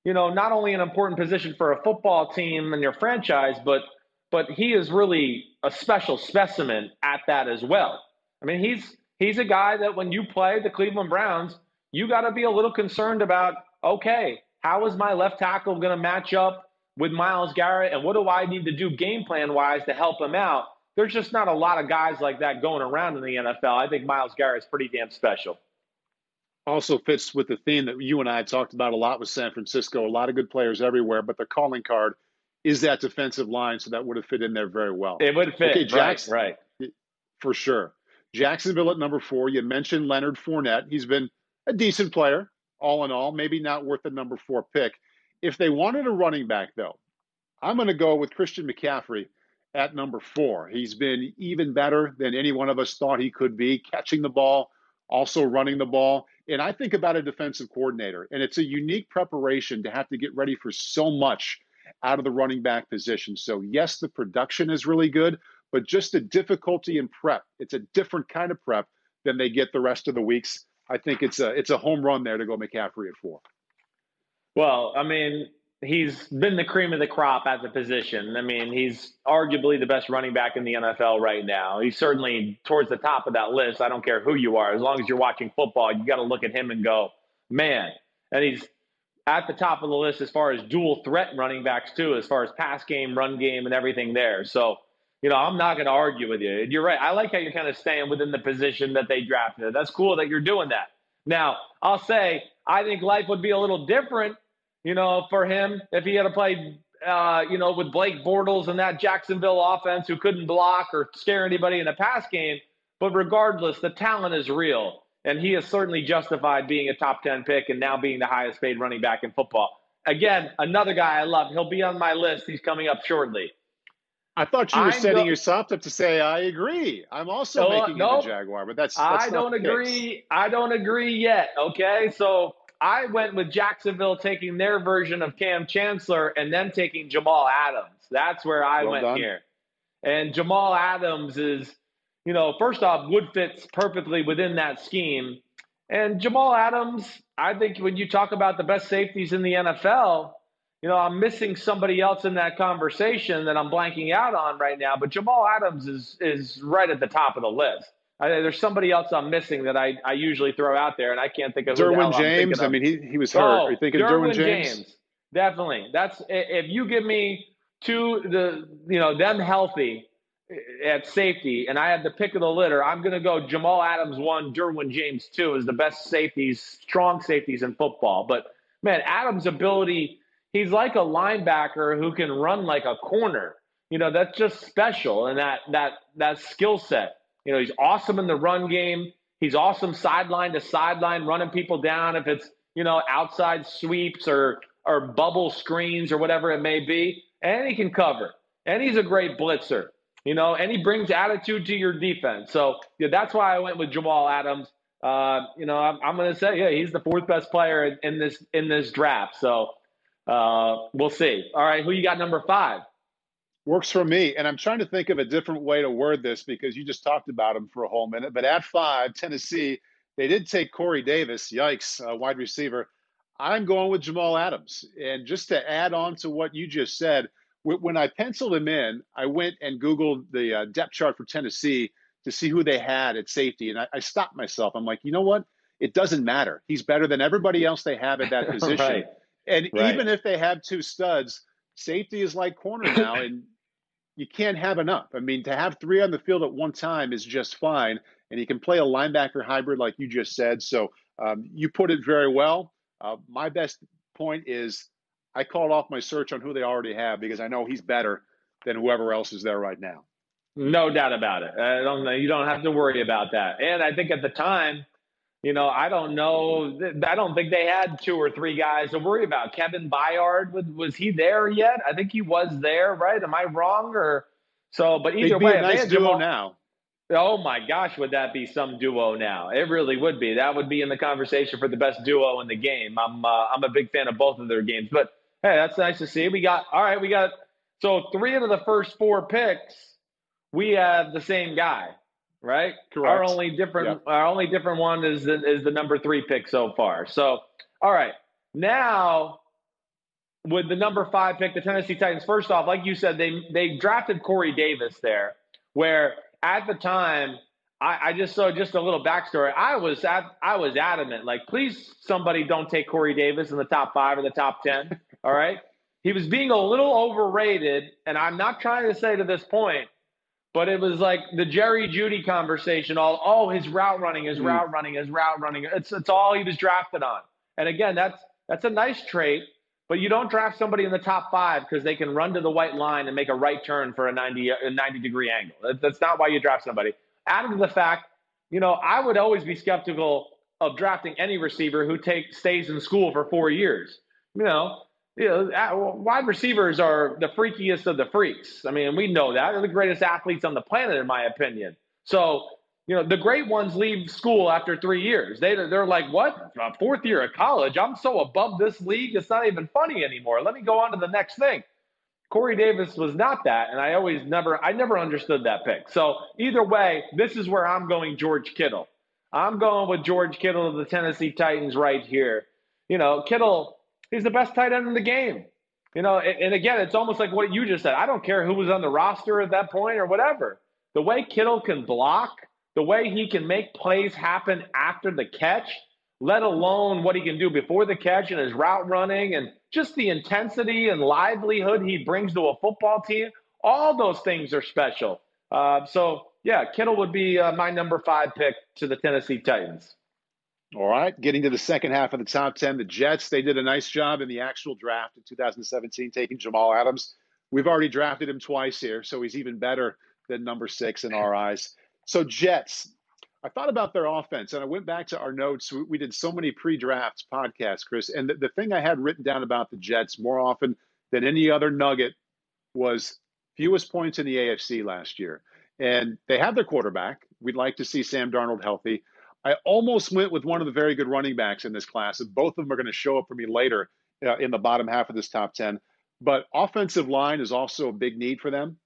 you know, not only an important position for a football team and your franchise, but but he is really a special specimen at that as well. I mean, he's he's a guy that when you play the Cleveland Browns, you got to be a little concerned about. Okay, how is my left tackle going to match up with Myles Garrett? And what do I need to do game plan wise to help him out? There's just not a lot of guys like that going around in the NFL. I think Myles Garrett's pretty damn special. Also fits with the theme that you and I talked about a lot with San Francisco. A lot of good players everywhere, but the calling card is that defensive line, so that would have fit in there very well. It would fit. Okay, Jackson, right, right. For sure. Jacksonville at number four. You mentioned Leonard Fournette. He's been a decent player all in all, maybe not worth the number four pick. If they wanted a running back, though, I'm going to go with Christian McCaffrey at number four. He's been even better than any one of us thought he could be, catching the ball, also running the ball. And I think about a defensive coordinator, and it's a unique preparation to have to get ready for so much out of the running back position. So, yes, the production is really good, but just the difficulty in prep. It's a different kind of prep than they get the rest of the weeks. I think it's a it's a home run there to go McCaffrey at four. Well, I mean, he's been the cream of the crop at the position. I mean, he's arguably the best running back in the NFL right now. He's certainly towards the top of that list. I don't care who you are, as long as you're watching football, you got to look at him and go, man. And he's at the top of the list as far as dual threat running backs too, as far as pass game, run game, and everything there. So you know, I'm not going to argue with you. You're right. I like how you're kind of staying within the position that they drafted. That's cool that you're doing that. Now, I'll say I think life would be a little different, you know, for him if he had to play, uh, you know, with Blake Bortles and that Jacksonville offense who couldn't block or scare anybody in a pass game. But regardless, the talent is real. And he is certainly justified being a top 10 pick and now being the highest paid running back in football. Again, another guy I love. He'll be on my list. He's coming up shortly. I thought you were I'm setting go- yourself up to say I agree. I'm also no, making no, the Jaguar, but that's, that's I don't agree. I don't agree yet. Okay, so I went with Jacksonville taking their version of Kam Chancellor and then taking Jamal Adams. That's where I well went done. here. And Jamal Adams is, you know, first off, Wood fits perfectly within that scheme. And Jamal Adams, I think when you talk about the best safeties in the NFL, you know, I'm missing somebody else in that conversation that I'm blanking out on right now. But Jamal Adams is is right at the top of the list. I, there's somebody else I'm missing that I, I usually throw out there, and I can't think of. Derwin James. I mean, he he was hurt. Oh, Are you thinking Derwin, Derwin James? James? Definitely. That's if you give me two the you know them healthy at safety, and I had the pick of the litter. I'm going to go Jamal Adams one, Derwin James two is the best safeties, strong safeties in football. But man, Adams' ability he's like a linebacker who can run like a corner. You know, that's just special and that that that skill set. You know, he's awesome in the run game. He's awesome sideline to sideline, running people down if it's, you know, outside sweeps or or bubble screens or whatever it may be. And he can cover. And he's a great blitzer. You know, and he brings attitude to your defense. So yeah, that's why I went with Jamal Adams. Uh, you know, I'm, I'm going to say, yeah, he's the fourth best player in, in this in this draft. So uh, we'll see. All right, who you got number five? Works for me. And I'm trying to think of a different way to word this because you just talked about him for a whole minute. But at five, Tennessee, they did take Corey Davis, yikes, uh, wide receiver. I'm going with Jamal Adams. And just to add on to what you just said, when I penciled him in, I went and Googled the uh, depth chart for Tennessee to see who they had at safety. And I, I, stopped myself. I'm like, you know what? It doesn't matter. He's better than everybody else they have at that position. right. And right. even if they have two studs, safety is like corner now, and you can't have enough. I mean, to have three on the field at one time is just fine, and he can play a linebacker hybrid like you just said. So um, you put it very well. Uh, my best point is I called off my search on who they already have because I know he's better than whoever else is there right now. No doubt about it. I don't. know. You don't have to worry about that. And I think at the time you know, I don't know. I don't think they had two or three guys to worry about. Kevin Byard was was he there yet? I think he was there, right? Am I wrong or so? But either way, a nice duo now. Oh my gosh, would that be some duo now? It really would be. That would be in the conversation for the best duo in the game. I'm uh, I'm a big fan of both of their games, but hey, that's nice to see. We got all right. We got so three out of the first four picks, we have the same guy, right? Correct. Our only different Yep. our only different one is the, is the number three pick so far. So all right, now with the number five pick, the Tennessee Titans. First off, like you said, they they drafted Corey Davis there, where at the time. I, I just so just a little backstory. I was at, I was adamant, like, please somebody don't take Corey Davis in the top five or the top ten. All right, he was being a little overrated, and I'm not trying to say to this point, but it was like the Jerry Jeudy conversation. All oh, his route running, his Mm. route running, his route running. It's it's all he was drafted on. And again, that's that's a nice trait, but you don't draft somebody in the top five because they can run to the white line and make a right turn for a 90 a 90 degree angle. That- That's not why you draft somebody. Added to the fact, you know, I would always be skeptical of drafting any receiver who take stays in school for four years. You know, you know, wide receivers are the freakiest of the freaks. I mean, we know that. They're the greatest athletes on the planet, in my opinion. So, you know, the great ones leave school after three years. They, they're like, what? Uh, fourth year of college? I'm so above this league, it's not even funny anymore. Let me go on to the next thing. Corey Davis was not that, and I always never, I never understood that pick. So either way, this is where I'm going George Kittle. I'm going with George Kittle of the Tennessee Titans right here. You know, Kittle, he's the best tight end in the game. You know, and, and again, it's almost like what you just said. I don't care who was on the roster at that point or whatever. The way Kittle can block, the way he can make plays happen after the catch, let alone what he can do before the catch and his route running and just the intensity and livelihood he brings to a football team. All those things are special. Uh, so, yeah, Kittle would be uh, my number five pick to the Tennessee Titans. All right, getting to the second half of the top 10, the Jets, they did a nice job in the actual draft in 2017, taking Jamal Adams. We've already drafted him twice here, so he's even better than number six in our eyes. So, Jets, I thought about their offense and I went back to our notes. We, did so many pre drafts podcasts, Chris. And the, the thing I had written down about the Jets more often than any other nugget was fewest points in the AFC last year. And they have their quarterback. We'd like to see Sam Darnold healthy. I almost went with one of the very good running backs in this class, and both of them are going to show up for me later uh, in the bottom half of this top 10. But offensive line is also a big need for them.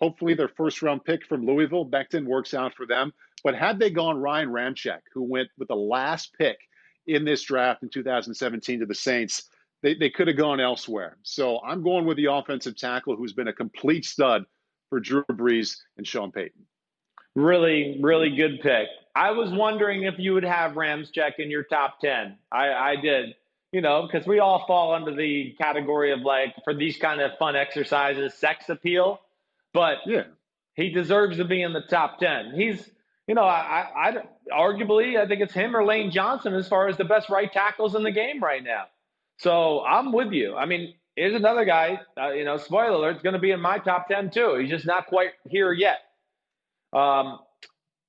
Hopefully, their first round pick from Louisville, Becton, works out for them. But had they gone Ryan Ramczyk, who went with the last pick in this draft in 2017 to the Saints, they, they could have gone elsewhere. So I'm going with the offensive tackle who's been a complete stud for Drew Brees and Sean Payton. Really, really good pick. I was wondering if you would have Ramczyk in your top 10. I, I did, you know, because we all fall under the category of like, for these kind of fun exercises, sex appeal. But Yeah. he deserves to be in the top 10. He's, you know, I, I, I arguably, I think it's him or Lane Johnson as far as the best right tackles in the game right now. So I'm with you. I mean, here's another guy, uh, you know, spoiler alert, going to be in my top 10 too. He's just not quite here yet. Um,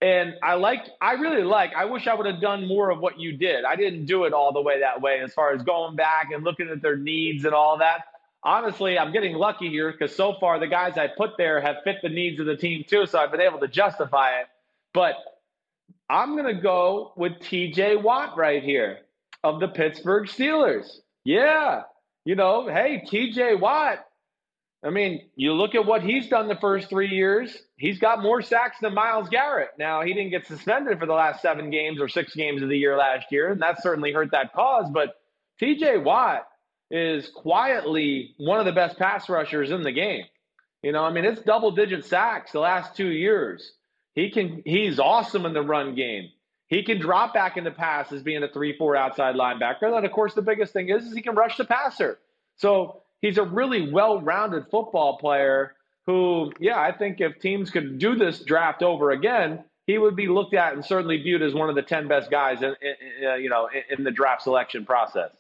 and I like, I really like, I wish I would have done more of what you did. I didn't do it all the way that way as far as going back and looking at their needs and all that. Honestly, I'm getting lucky here because so far the guys I put there have fit the needs of the team too, so I've been able to justify it. But I'm going to go with TJ Watt right here of the Pittsburgh Steelers. Yeah. You know, hey, TJ Watt, I mean, you look at what he's done the first three years. He's got more sacks than Myles Garrett. Now, he didn't get suspended for the last seven games or six games of the year last year, and that certainly hurt that cause. But TJ Watt is quietly one of the best pass rushers in the game. You know, I mean, it's double digit sacks the last two years. He can he's awesome in the run game. He can drop back in the pass as being a three, four outside linebacker. And of course, the biggest thing is, is he can rush the passer. So he's a really well-rounded football player who, yeah, I think if teams could do this draft over again, he would be looked at and certainly viewed as one of the 10 best guys in, in, in, uh, you know, in, in the draft selection process.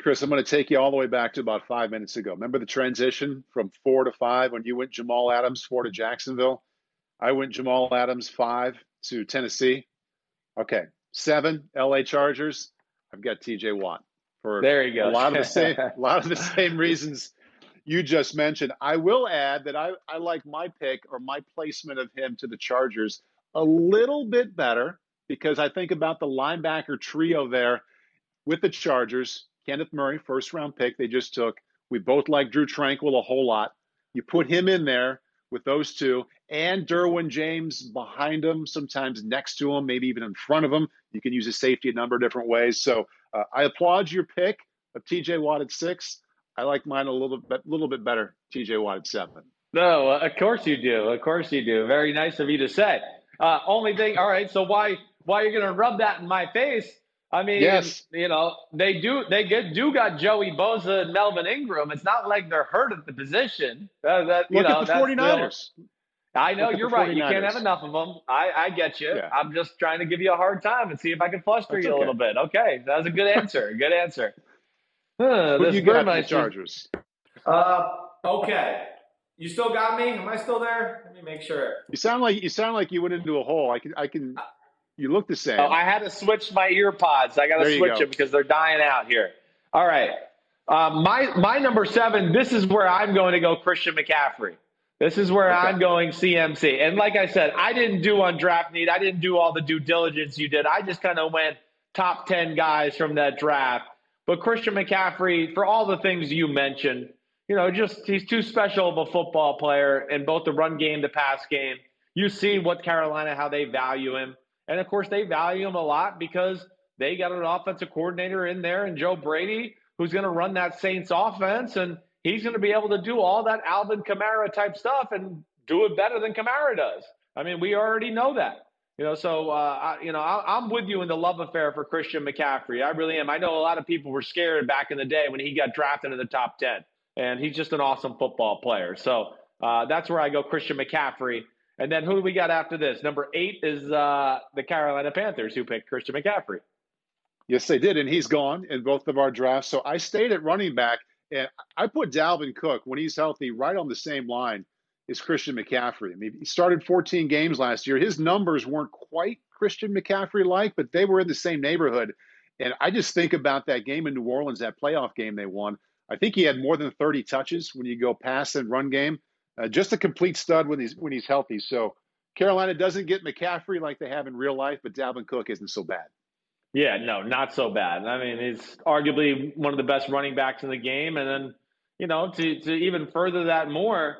Chris, I'm going to take you all the way back to about five minutes ago. Remember the transition from four to five when you went Jamal Adams, four to Jacksonville? I went Jamal Adams, five to Tennessee. Okay, seven, LA Chargers. I've got TJ Watt for There you go. a lot of the same, a lot of the same reasons you just mentioned. I will add that I, I like my pick or my placement of him to the Chargers a little bit better because I think about the linebacker trio there with the Chargers. Kenneth Murray, first round pick they just took. We both like Drew Tranquill a whole lot. You put him in there with those two and Derwin James behind him, sometimes next to him, maybe even in front of him. You can use a safety a number of different ways. So uh, I applaud your pick of TJ Watt at six. I like mine a little bit, little bit better. TJ Watt at seven. No, uh, of course you do. Of course you do. Very nice of you to say. Uh, only thing, all right. So why why you're gonna rub that in my face? I mean, yes. you know, they do they get do got Joey Bosa and Melvin Ingram. It's not like they're hurt at the position. Uh, that, Look know, at the 49ers. I know you're right. You can't have enough of them. I, I get you. Yeah. I'm just trying to give you a hard time and see if I can fluster That's you okay. a little bit. Okay, that was a good answer. good answer. Huh, Who you got the Chargers? Uh, okay. You still got me? Am I still there? Let me make sure. You sound like you sound like you went into a hole. I can I can. You look the same. Oh, I had to switch my ear pods. I got to switch go. them because they're dying out here. All right. Uh, my my number seven. This is where I'm going to go. Christian McCaffrey. This is where okay. I'm going CMC. And like I said, I didn't do on draft need. I didn't do all the due diligence you did. I just kind of went top 10 guys from that draft. But Christian McCaffrey, for all the things you mentioned, you know, just he's too special of a football player in both the run game, the pass game. You see what Carolina, how they value him. And of course, they value him a lot because they got an offensive coordinator in there and Joe Brady, who's going to run that Saints offense. And he's going to be able to do all that Alvin Kamara type stuff and do it better than Kamara does. I mean, we already know that. You know, so uh, I, you know, I, am with you in the love affair for Christian McCaffrey. I really am. I know a lot of people were scared back in the day when he got drafted in the top ten, and he's just an awesome football player. So uh, that's where I go, Christian McCaffrey. And then who do we got after this? Number eight is uh, the Carolina Panthers, who picked Christian McCaffrey. Yes, they did, and he's gone in both of our drafts. So I stayed at running back, and I put Dalvin Cook when he's healthy right on the same line as Christian McCaffrey. I mean, he started 14 games last year. His numbers weren't quite Christian McCaffrey like, but they were in the same neighborhood. And I just think about that game in New Orleans, that playoff game they won. I think he had more than 30 touches when you go pass and run game. Uh, just a complete stud when he's when he's healthy. So Carolina doesn't get McCaffrey like they have in real life, but Dalvin Cook isn't so bad. Yeah, no, not so bad. I mean, he's arguably one of the best running backs in the game, and then you know to to even further that more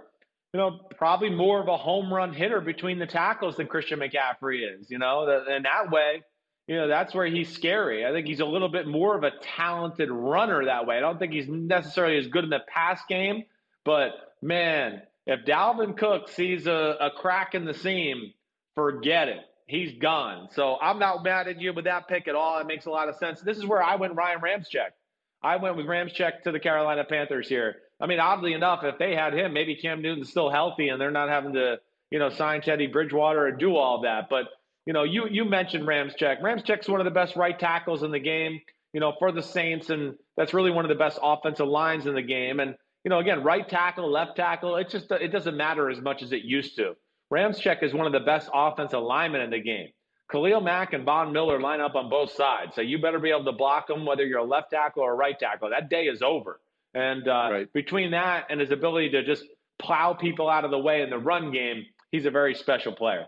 you know, probably more of a home run hitter between the tackles than Christian McCaffrey is, you know, and that way, you know, that's where he's scary. I think he's a little bit more of a talented runner that way. I don't think he's necessarily as good in the pass game, but man, if Dalvin Cook sees a, a crack in the seam, forget it. He's gone. So I'm not mad at you with that pick at all. It makes a lot of sense. This is where I went Ryan Ramczyk. I went with Ramczyk to the Carolina Panthers here. I mean, oddly enough, if they had him, maybe Cam Newton's still healthy and they're not having to, you know, sign Teddy Bridgewater and do all that. But you know, you you mentioned Ramczyk. Ramczyk's one of the best right tackles in the game, you know, for the Saints, and that's really one of the best offensive lines in the game. And you know, again, right tackle, left tackle, it just it doesn't matter as much as it used to. Ramczyk is one of the best offensive linemen in the game. Khalil Mack and Von Miller line up on both sides, so you better be able to block them whether you're a left tackle or a right tackle. That day is over. And uh, right. between that and his ability to just plow people out of the way in the run game, he's a very special player.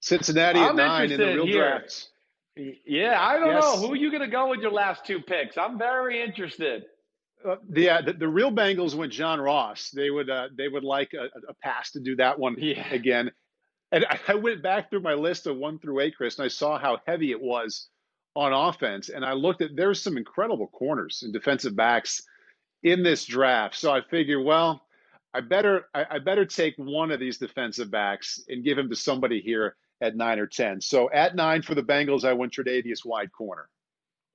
Cincinnati at I'm nine in the real here. drafts. Yeah, I don't yes. know. Who are you going to go with your last two picks? I'm very interested. Uh, the, uh, the, the real Bengals went John Ross. They would uh, they would like a, a, pass to do that one yeah. again. And I, I went back through my list of one through eight, Chris, and I saw how heavy it was on offense. And I looked at there's some incredible corners and defensive backs in this draft. So I figure, well, I better I, I, better take one of these defensive backs and give him to somebody here at nine or ten. So at nine for the Bengals, I went Tre'Davious White corner.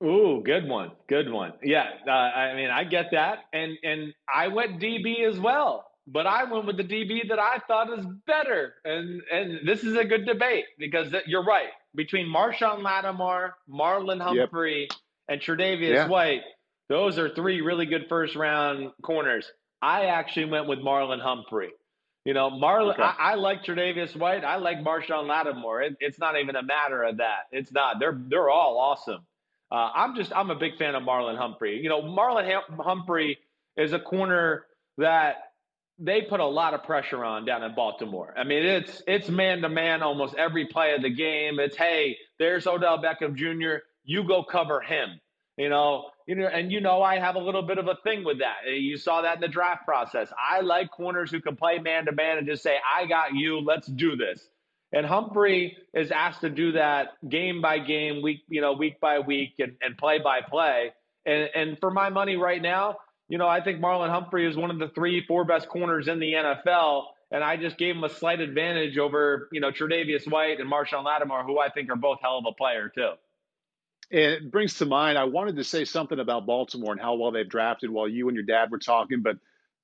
Ooh, good one, good one. Yeah, uh, I mean, I get that, and and I went DB as well, but I went with the DB that I thought is better, and and this is a good debate because you're right between Marshon Lattimore, Marlon Humphrey, yep. and Tre'Davious yeah. White those are three really good first round corners. I actually went with Marlon Humphrey. You know, Marlon, okay. I, I, like Tre'Davious White. I like Marshon Lattimore. It, it's not even a matter of that. It's not. They're they're all awesome. Uh, I'm just I'm a big fan of Marlon Humphrey. You know, Marlon Humphrey is a corner that they put a lot of pressure on down in Baltimore. I mean, it's it's man to man almost every play of the game. It's hey, there's Odell Beckham Jr. You go cover him. You know, you know, and you know, I have a little bit of a thing with that. You saw that in the draft process. I like corners who can play man to man and just say, "I got you. Let's do this." And Humphrey is asked to do that game by game, week you know, week by week, and, and play by play. And and for my money right now, you know, I think Marlon Humphrey is one of the three, four best corners in the NFL. And I just gave him a slight advantage over, you know, Tre'Davious White and Marshon Lattimore, who I think are both hell of a player too. It brings to mind, I wanted to say something about Baltimore and how well they've drafted while you and your dad were talking, but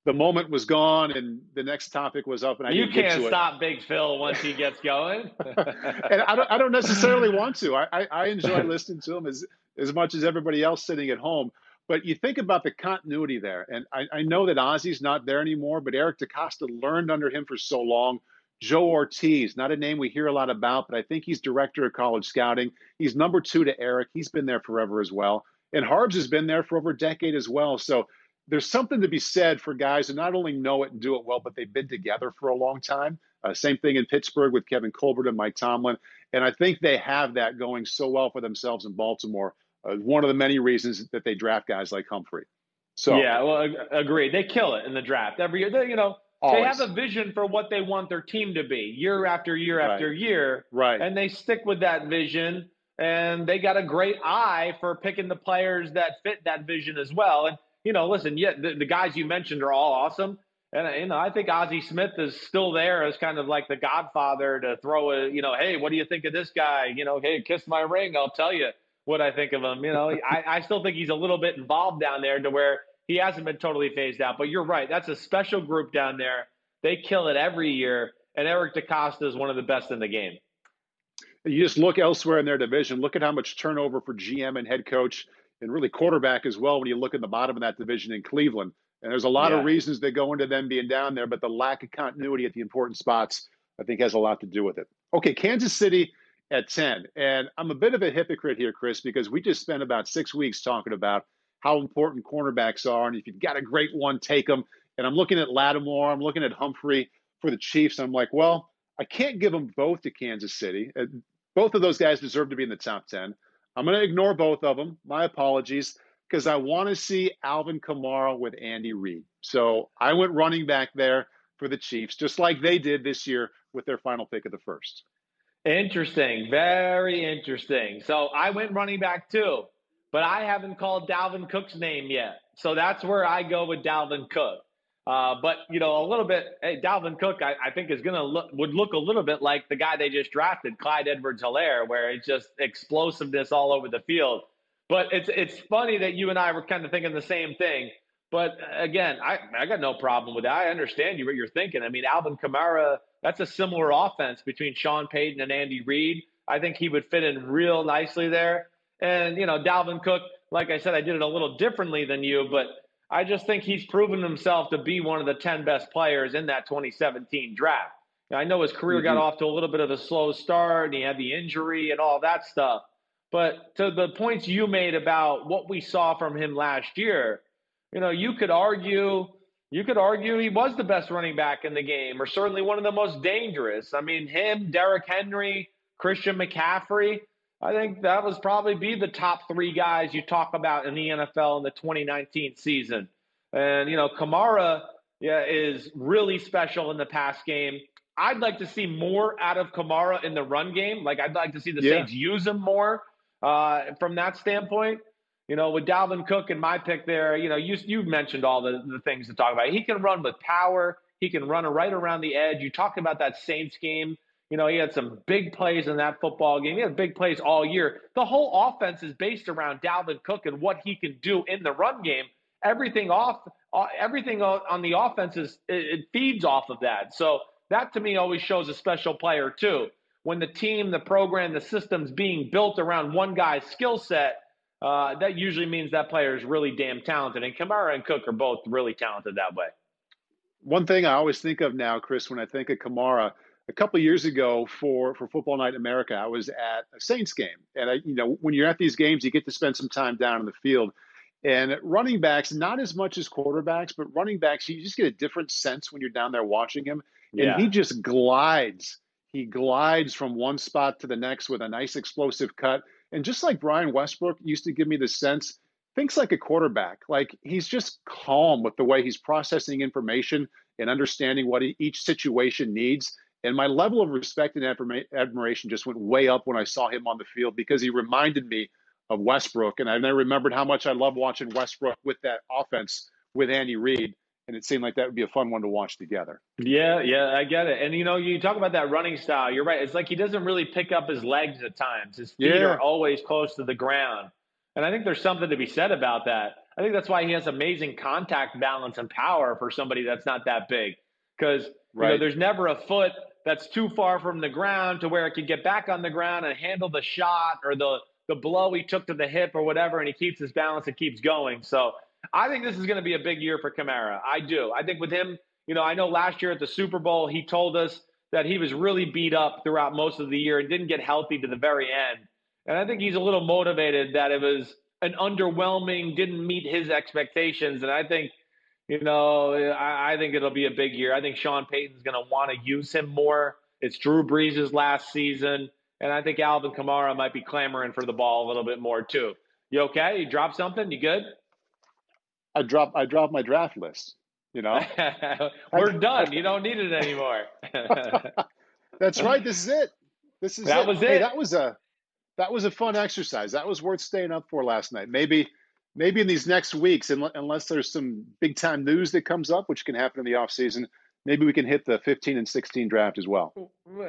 the moment was gone and the next topic was up and I you can't stop. Big Phil once he gets going. and I don't, I don't necessarily want to. I, I, I enjoy listening to him as, as much as everybody else sitting at home. But you think about the continuity there, and I, I know that Ozzie's not there anymore, but Eric DeCosta learned under him for so long. Joe Hortiz, not a name we hear a lot about, but I think he's director of college scouting. He's number two to Eric. He's been there forever as well. And Harbs has been there for over a decade as well. So there's something to be said for guys who not only know it and do it well, but they've been together for a long time. Uh, same thing in Pittsburgh with Kevin Colbert and Mike Tomlin. And I think they have that going so well for themselves in Baltimore uh, one of the many reasons that they draft guys like Humphrey. So yeah, well, agreed. They kill it in the draft every year. They, you know, always. they have a vision for what they want their team to be year after year right. after year, right? And they stick with that vision, and they got a great eye for picking the players that fit that vision as well. And you know, listen, yeah, the, the guys you mentioned are all awesome. And you know, I think Ozzie Smith is still there as kind of like the Godfather to throw a, you know, hey, what do you think of this guy? You know, hey, kiss my ring, I'll tell you what I think of him. You know, I, I still think he's a little bit involved down there to where he hasn't been totally phased out. But you're right. That's a special group down there. They kill it every year. And Eric DeCosta is one of the best in the game. You just look elsewhere in their division. Look at how much turnover for GM and head coach and really quarterback as well when you look at the bottom of that division in Cleveland. And there's a lot yeah. of reasons that go into them being down there, but the lack of continuity at the important spots, I think, has a lot to do with it. Okay, Kansas City at 10. And I'm a bit of a hypocrite here, Chris, because we just spent about six weeks talking about how important cornerbacks are. And if you've got a great one, take them. And I'm looking at Lattimore, I'm looking at Humphrey for the Chiefs. I'm like, well, I can't give them both to Kansas City. Uh, both of those guys deserve to be in the top 10. I'm going to ignore both of them. My apologies, because I want to see Alvin Kamara with Andy Reid. So I went running back there for the Chiefs, just like they did this year with their final pick of the first. Interesting. Very interesting. So I went running back too, but I haven't called Dalvin Cook's name yet. So that's where I go with Dalvin Cook. Uh, but you know, a little bit. Hey, Dalvin Cook, I, I think is going to look would look a little bit like the guy they just drafted, Clyde Edwards-Helaire, where it's just explosiveness all over the field. But it's it's funny that you and I were kind of thinking the same thing. But again, I I got no problem with that. I understand you what you're thinking. I mean, Alvin Kamara that's a similar offense between Sean Payton and Andy Reid. I think he would fit in real nicely there. And, you know, Dalvin Cook, like I said, I did it a little differently than you, but I just think he's proven himself to be one of the 10 best players in that 2017 draft. I know his career mm-hmm. got off to a little bit of a slow start and he had the injury and all that stuff. But to the points you made about what we saw from him last year, you know, you could argue you could argue he was the best running back in the game, or certainly one of the most dangerous. I mean, him, Derrick Henry, Christian McCaffrey. I think that was probably be the top three guys you talk about in the NFL in the 2019 season. And you know, Kamara yeah, is really special in the pass game. I'd like to see more out of Kamara in the run game. Like I'd like to see the yeah. Saints use him more uh, from that standpoint. You know, with Dalvin Cook and my pick there, you know, you you mentioned all the, the things to talk about. He can run with power. He can run right around the edge. You talk about that Saints game. You know, he had some big plays in that football game. He had big plays all year. The whole offense is based around Dalvin Cook and what he can do in the run game. Everything off, everything on the offense is it feeds off of that. So that to me always shows a special player too. When the team, the program, the system's being built around one guy's skill set, uh, that usually means that player is really damn talented. And Kamara and Cook are both really talented that way. One thing I always think of now, Chris, when I think of Kamara, a couple years ago for for Football Night in America, I was at a Saints game, and I, you know, when you're at these games, you get to spend some time down in the field. And running backs, not as much as quarterbacks, but running backs, you just get a different sense when you're down there watching him. Yeah. And he just glides. He glides from one spot to the next with a nice explosive cut. And just like Brian Westbrook used to give me the sense, thinks like a quarterback. Like he's just calm with the way he's processing information and understanding what each situation needs. And my level of respect and admiration just went way up when I saw him on the field because he reminded me of Westbrook. And I then remembered how much I love watching Westbrook with that offense with Andy Reid. And it seemed like that would be a fun one to watch together. Yeah, yeah, I get it. And you know, you talk about that running style. You're right. It's like he doesn't really pick up his legs at times. His feet yeah. are always close to the ground. And I think there's something to be said about that. I think that's why he has amazing contact balance and power for somebody that's not that big. Because right. you know, there's never a foot that's too far from the ground to where it can get back on the ground and handle the shot or the the blow he took to the hip or whatever, and he keeps his balance and keeps going. So I think this is going to be a big year for Kamara. I do. I think with him, you know, I know last year at the Super Bowl he told us that he was really beat up throughout most of the year and didn't get healthy to the very end. And I think he's a little motivated that it was an underwhelming, didn't meet his expectations. And I think, you know, I, I think it'll be a big year. I think Sean Payton's going to want to use him more. It's Drew Brees' last season. And I think Alvin Kamara might be clamoring for the ball a little bit more too. You okay? You dropped something? You good? I dropped I dropped my draft list. You know, we're done. You don't need it anymore. That's right. This is it. This is that it. was it. Hey, that was a that was a fun exercise. That was worth staying up for last night. Maybe maybe in these next weeks, unless there's some big time news that comes up, which can happen in the off season, maybe we can hit the 15 and 16 draft as well.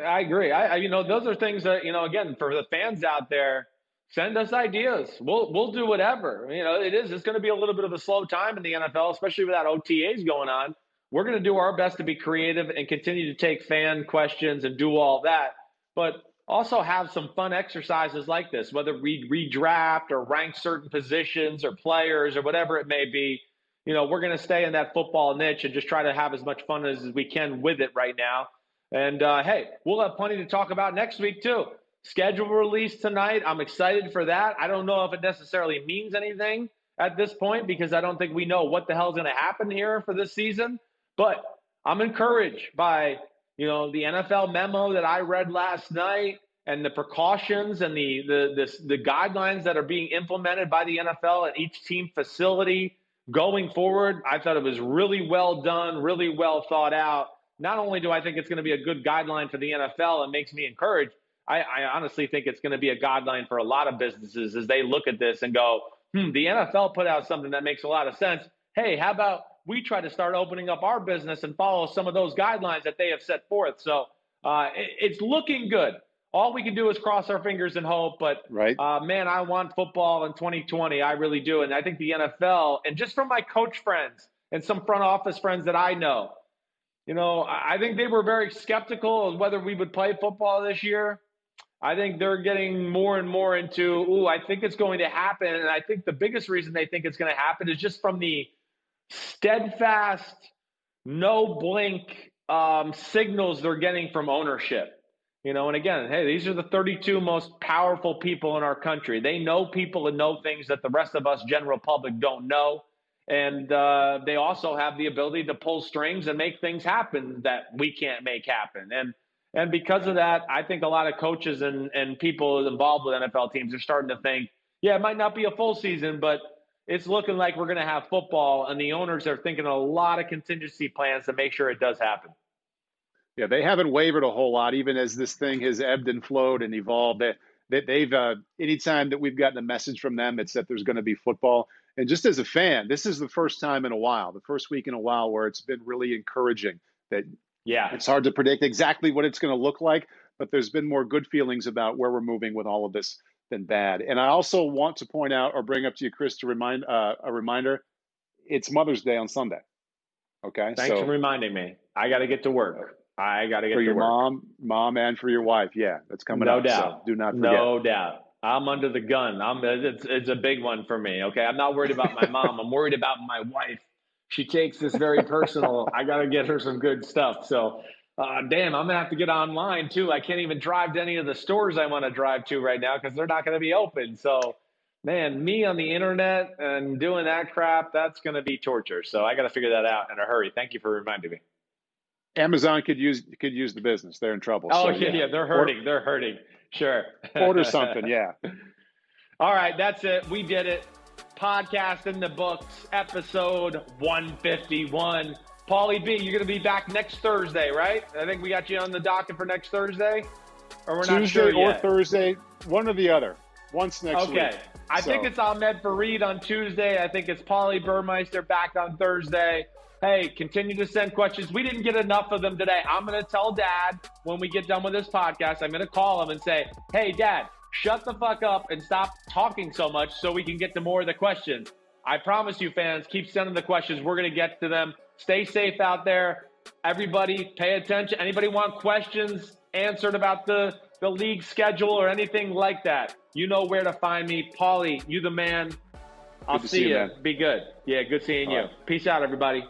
I agree. I, I, you know those are things that you know again for the fans out there. Send us ideas. We'll we'll do whatever. You know it is. It's going to be a little bit of a slow time in the NFL, especially without OTAs going on. We're going to do our best to be creative and continue to take fan questions and do all that. But also have some fun exercises like this, whether we redraft or rank certain positions or players or whatever it may be. You know, we're going to stay in that football niche and just try to have as much fun as we can with it right now. And uh, hey, we'll have plenty to talk about next week too. Schedule release tonight. I'm excited for that. I don't know if it necessarily means anything at this point because I don't think we know what the hell is going to happen here for this season. But I'm encouraged by you know, the NFL memo that I read last night and the precautions and the the the, the guidelines that are being implemented by the NFL at each team facility going forward, I thought it was really well done, really well thought out. Not only do I think it's going to be a good guideline for the NFL and makes me encouraged, I, I honestly think it's going to be a guideline for a lot of businesses as they look at this and go, hmm, the NFL put out something that makes a lot of sense. Hey, how about we try to start opening up our business and follow some of those guidelines that they have set forth. So uh, it, it's looking good. All we can do is cross our fingers and hope. But right. uh, man, I want football in 2020. I really do. And I think the NFL, and just from my coach friends and some front office friends that I know, you know, I think they were very skeptical of whether we would play football this year. I think they're getting more and more into, ooh, I think it's going to happen. And I think the biggest reason they think it's going to happen is just from the steadfast, no blink um, signals they're getting from ownership. You know, and again, hey, these are the 32 most powerful people in our country. They know people and know things that the rest of us, general public, don't know. And uh, they also have the ability to pull strings and make things happen that we can't make happen. And and because of that, I think a lot of coaches and, and people involved with NFL teams are starting to think, yeah, it might not be a full season, but it's looking like we're going to have football, and the owners are thinking a lot of contingency plans to make sure it does happen. Yeah, they haven't wavered a whole lot, even as this thing has ebbed and flowed and evolved. That they, they've uh, anytime that we've gotten a message from them, it's that there's going to be football. And just as a fan, this is the first time in a while, the first week in a while, where it's been really encouraging. That yeah, it's hard to predict exactly what it's going to look like, but there's been more good feelings about where we're moving with all of this than bad. And I also want to point out or bring up to you, Chris, to remind uh, a reminder. It's Mother's Day on Sunday. Okay. Thanks so, for reminding me. I got to get to work. I got to get to work. for your work. mom, mom, and for your wife. Yeah, that's coming no up. doubt. So do not forget. No doubt. I'm under the gun. I'm. It's it's a big one for me. Okay. I'm not worried about my mom. I'm worried about my wife. She takes this very personal. I got to get her some good stuff. So uh, damn, I'm gonna have to get online too. I can't even drive to any of the stores I want to drive to right now because they're not going to be open. So man, me on the internet and doing that crap, that's going to be torture. So I got to figure that out in a hurry. Thank you for reminding me. Amazon could use could use the business. They're in trouble. Oh so, yeah, yeah, they're hurting. Or, they're hurting. Sure. order something. Yeah. All right, that's it. We did it. Podcast in the books, episode 151. Paulie B, you're going to be back next Thursday, right? I think we got you on the docket for next Thursday. Or we're Tuesday not sure or yet. Thursday, one or the other. Once next okay. week. Okay. I so. think it's Ahmed Fareed on Tuesday. I think it's Paulie Burmeister back on Thursday. Hey, continue to send questions. We didn't get enough of them today. I'm going to tell Dad when we get done with this podcast. I'm going to call him and say, "Hey, Dad, shut the fuck up and stop talking so much so we can get to more of the questions." I promise you, fans, keep sending the questions. We're going to get to them. Stay safe out there. Everybody, pay attention. Anybody want questions answered about the the league schedule or anything like that? You know where to find me. Paulie, you the man. I'll see, see, you. Man. Be good. Yeah, good seeing All you. Right. Peace out, everybody.